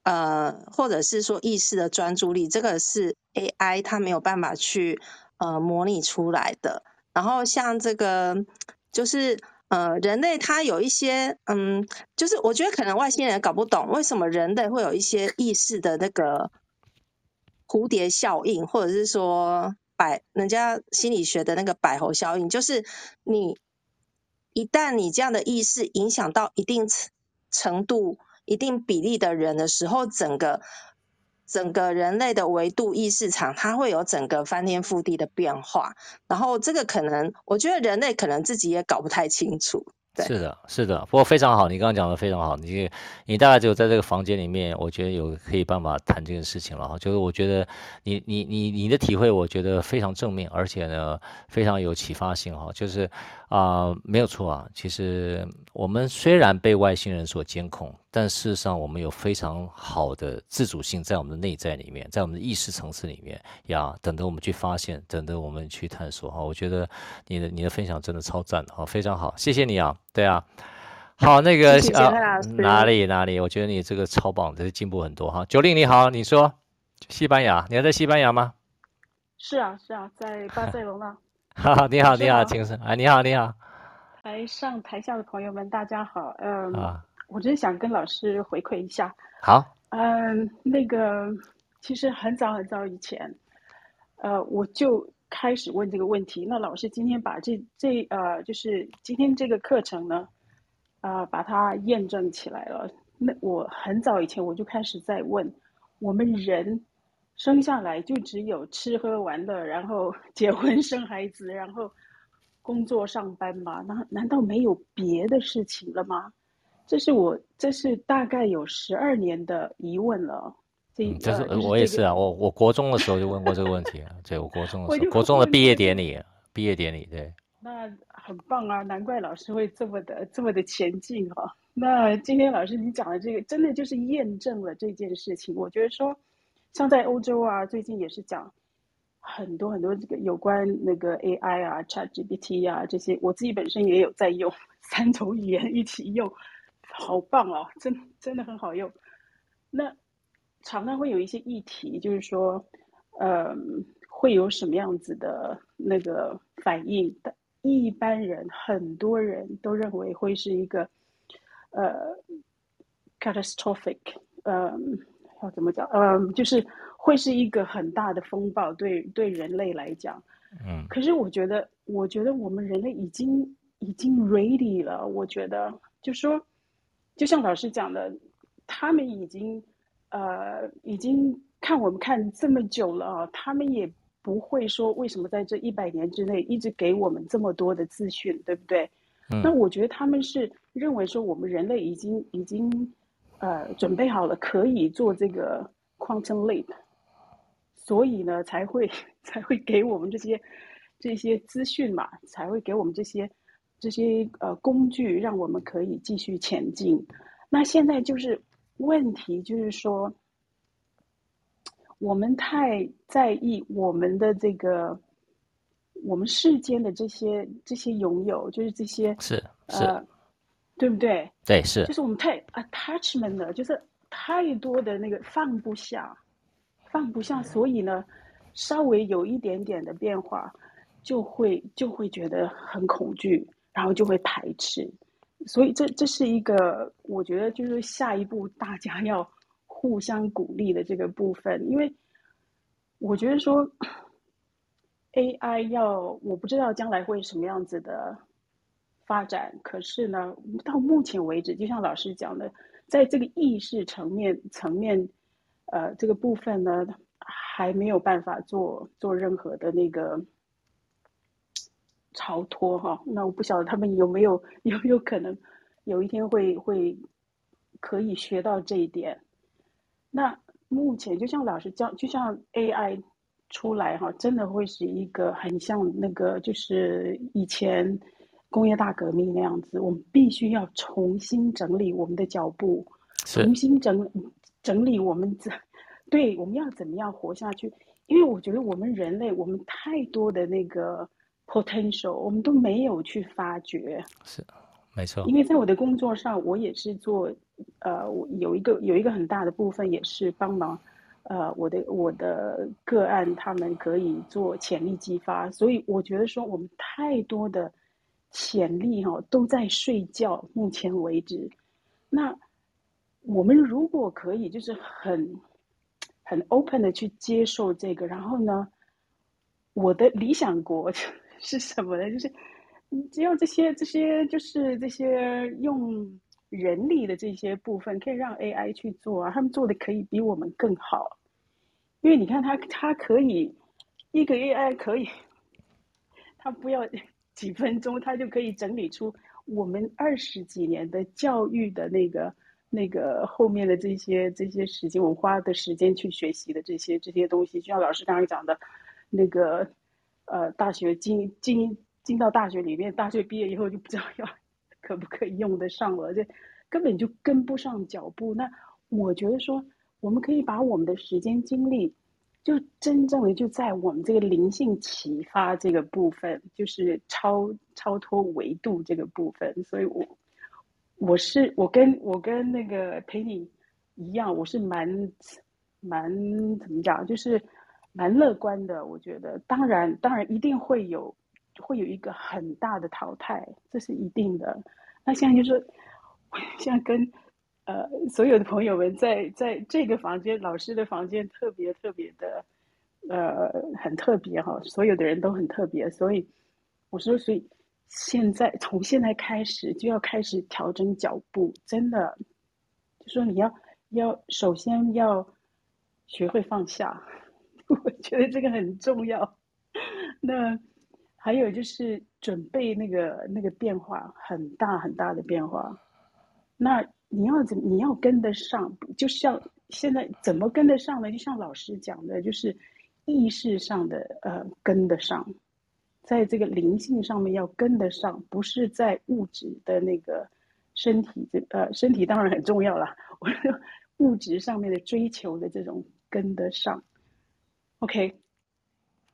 呃，或者是说意识的专注力，这个是 AI 它没有办法去呃模拟出来的。然后像这个就是。呃，人类他有一些，嗯，就是我觉得可能外星人搞不懂为什么人类会有一些意识的那个蝴蝶效应，或者是说百人家心理学的那个百猴效应，就是你一旦你这样的意识影响到一定程度、一定比例的人的时候，整个。整个人类的维度意识场，它会有整个翻天覆地的变化。然后这个可能，我觉得人类可能自己也搞不太清楚。对，是的，是的。不过非常好，你刚刚讲的非常好。你你大概只有在这个房间里面，我觉得有可以办法谈这件事情了哈。就是我觉得你你你你的体会，我觉得非常正面，而且呢非常有启发性哈。就是。啊、呃，没有错啊。其实我们虽然被外星人所监控，但事实上我们有非常好的自主性在我们的内在里面，在我们的意识层次里面呀，等着我们去发现，等着我们去探索哈。我觉得你的你的分享真的超赞的哈，非常好，谢谢你啊。对啊，好，那个谢谢啊，哪里哪里，我觉得你这个超棒，这是进步很多哈。九令你好，你说西班牙，你还在西班牙吗？是啊是啊，在巴塞罗那。哈哈，你好，你好，请说。哎，你好，你好。台上台下的朋友们，大家好。嗯，啊，我真想跟老师回馈一下。好。嗯，那个，其实很早很早以前，呃，我就开始问这个问题。那老师今天把这这呃，就是今天这个课程呢，啊，呃，把它验证起来了。那我很早以前我就开始在问，我们人。生下来就只有吃喝玩乐，然后 结婚生孩子，然后工作上班吗？那难道没有别的事情了吗？这是我这是大概有十二年的疑问了。这、嗯、这是、呃就是、我也是啊，我我国中的时候就问过这个问题啊。对，我国中的时候，国中的毕业典礼，毕业典礼对。那很棒啊，难怪老师会这么的这么的前进哈、啊。那今天老师你讲的这个，真的就是验证了这件事情。我觉得说。像在欧洲啊，最近也是讲很多很多这个有关那个 AI 啊、ChatGPT 啊这些，我自己本身也有在用，三种语言一起用，好棒哦，真真的很好用。那常常会有一些议题，就是说，呃，会有什么样子的那个反应？一般人很多人都认为会是一个呃 catastrophic，呃。要怎么讲？嗯，就是会是一个很大的风暴，对对人类来讲。嗯。可是我觉得，我觉得我们人类已经已经 ready 了。我觉得，就说，就像老师讲的，他们已经呃已经看我们看这么久了啊，他们也不会说为什么在这一百年之内一直给我们这么多的资讯，对不对？嗯。那我觉得他们是认为说我们人类已经已经。呃，准备好了，可以做这个 quantum leap，所以呢，才会才会给我们这些这些资讯嘛，才会给我们这些这些呃工具，让我们可以继续前进。那现在就是问题，就是说，我们太在意我们的这个我们世间的这些这些拥有，就是这些是是。呃对不对？对，是。就是我们太 attachment 了，就是太多的那个放不下，放不下，所以呢，稍微有一点点的变化，就会就会觉得很恐惧，然后就会排斥。所以这这是一个，我觉得就是下一步大家要互相鼓励的这个部分，因为我觉得说 AI 要，我不知道将来会什么样子的。发展，可是呢，到目前为止，就像老师讲的，在这个意识层面层面，呃，这个部分呢，还没有办法做做任何的那个超脱哈。那我不晓得他们有没有有没有可能有一天会会可以学到这一点。那目前就像老师讲，就像 AI 出来哈，真的会是一个很像那个，就是以前。工业大革命那样子，我们必须要重新整理我们的脚步，重新整整理我们怎对我们要怎么样活下去？因为我觉得我们人类，我们太多的那个 potential，我们都没有去发掘。是，没错。因为在我的工作上，我也是做，呃，我有一个有一个很大的部分也是帮忙，呃，我的我的个案他们可以做潜力激发，所以我觉得说我们太多的。潜力哈都在睡觉，目前为止。那我们如果可以，就是很很 open 的去接受这个，然后呢，我的理想国 是什么呢？就是只要这些这些就是这些用人力的这些部分，可以让 AI 去做啊，他们做的可以比我们更好。因为你看他，他可以一个 AI 可以，他不要。几分钟，他就可以整理出我们二十几年的教育的那个、那个后面的这些、这些时间，我花的时间去学习的这些、这些东西。就像老师刚刚讲的，那个呃，大学进进进到大学里面，大学毕业以后就不知道要可不可以用得上了，这根本就跟不上脚步。那我觉得说，我们可以把我们的时间精力。就真正的就在我们这个灵性启发这个部分，就是超超脱维度这个部分，所以我我是我跟我跟那个陪你一样，我是蛮蛮怎么讲，就是蛮乐观的。我觉得，当然当然一定会有会有一个很大的淘汰，这是一定的。那现在就是 现在跟。呃，所有的朋友们在在这个房间，老师的房间特别特别的，呃，很特别哈。所有的人都很特别，所以我说，所以现在从现在开始就要开始调整脚步，真的，就说你要要首先要学会放下，我觉得这个很重要。那还有就是准备那个那个变化很大很大的变化，那。你要怎你要跟得上，就像现在怎么跟得上呢？就像老师讲的，就是意识上的呃跟得上，在这个灵性上面要跟得上，不是在物质的那个身体这呃身体当然很重要啦，我说物质上面的追求的这种跟得上。OK，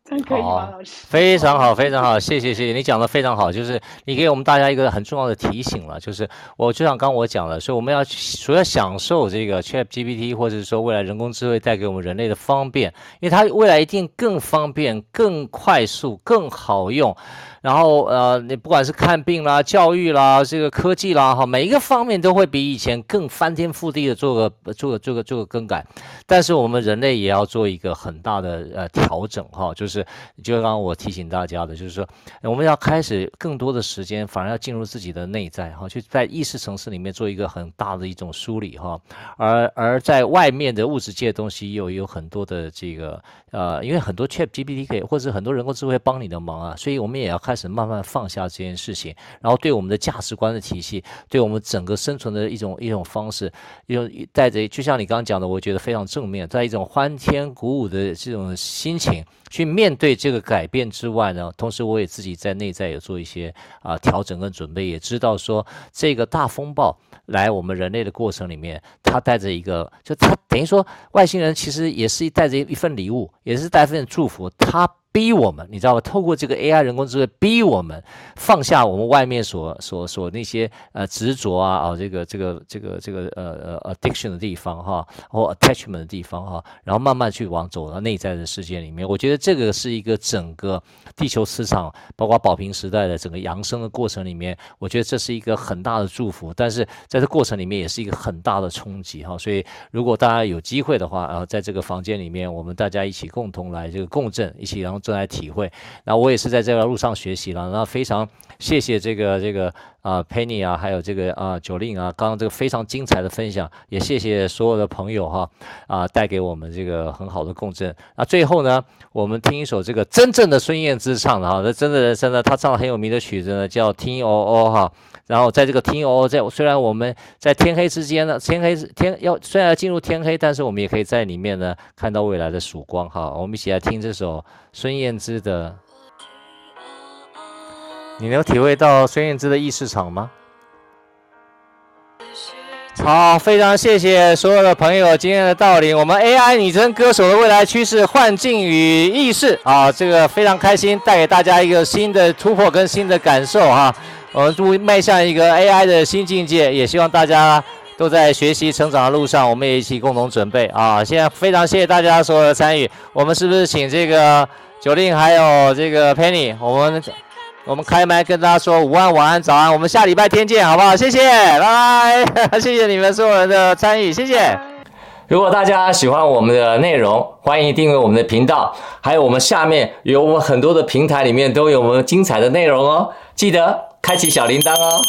这样可以吗，老师？非常好，非常好，谢谢谢谢，你讲的非常好，就是你给我们大家一个很重要的提醒了，就是我就像刚刚我讲的，所以我们要除了享受这个 ChatGPT，或者是说未来人工智慧带给我们人类的方便，因为它未来一定更方便、更快速、更好用。然后呃，你不管是看病啦、教育啦、这个科技啦，哈，每一个方面都会比以前更翻天覆地的做个做个做个做个更改。但是我们人类也要做一个很大的呃调整哈，就是是就刚刚我提醒大家的，就是说我们要开始更多的时间，反而要进入自己的内在哈，去在意识层次里面做一个很大的一种梳理哈。而而在外面的物质界的东西又有很多的这个呃，因为很多 ChatGPT 可以，或者很多人工智慧帮你的忙啊，所以我们也要开。始慢慢放下这件事情，然后对我们的价值观的体系，对我们整个生存的一种一种方式，一种带着就像你刚刚讲的，我觉得非常正面，在一种欢天鼓舞的这种心情去面面对这个改变之外呢，同时我也自己在内在也做一些啊调整跟准备，也知道说这个大风暴来我们人类的过程里面，他带着一个，就他等于说外星人其实也是带着一份礼物，也是带一份祝福，他。逼我们，你知道吧？透过这个 AI 人工智慧，逼我们放下我们外面所所所那些呃执着啊啊，这个这个这个这个呃呃 addiction 的地方哈，或 attachment 的地方哈，然后慢慢去往走到内在的世界里面。我觉得这个是一个整个地球磁场，包括宝瓶时代的整个扬升的过程里面，我觉得这是一个很大的祝福。但是在这过程里面，也是一个很大的冲击哈。所以如果大家有机会的话，然后在这个房间里面，我们大家一起共同来这个共振，一起然后。正在体会，那我也是在这条路上学习了。那非常谢谢这个这个啊、Penny 啊，还有这个啊 Jolin 啊，刚刚这个非常精彩的分享，也谢谢所有的朋友哈啊，带给我们这个很好的共振。那最后呢，我们听一首这个真正的孙燕姿唱的哈，那真的人生呢，她唱的很有名的曲子呢，叫《听哦哦》哈。然后在这个听哦，在虽然我们在天黑之间呢，天黑天要虽然要进入天黑，但是我们也可以在里面呢看到未来的曙光哈。我们一起来听这首孙燕姿的，你能体会到孙燕姿的意识场吗？好，非常谢谢所有的朋友今天的到临，我们 AI 拟真歌手的未来趋势，幻境与意识啊，这个非常开心，带给大家一个新的突破跟新的感受哈。我们都迈向一个 AI 的新境界，也希望大家都在学习成长的路上，我们也一起共同准备啊！现在非常谢谢大家所有的参与，我们是不是请这个九令还有这个 Penny，我们我们开麦跟大家说午安、晚安、早安，我们下礼拜天见，好不好？谢谢，拜拜！谢谢你们所有人的参与，谢谢。如果大家喜欢我们的内容，欢迎订阅我们的频道，还有我们下面有我们很多的平台里面都有我们精彩的内容哦，记得。开启小铃铛哦。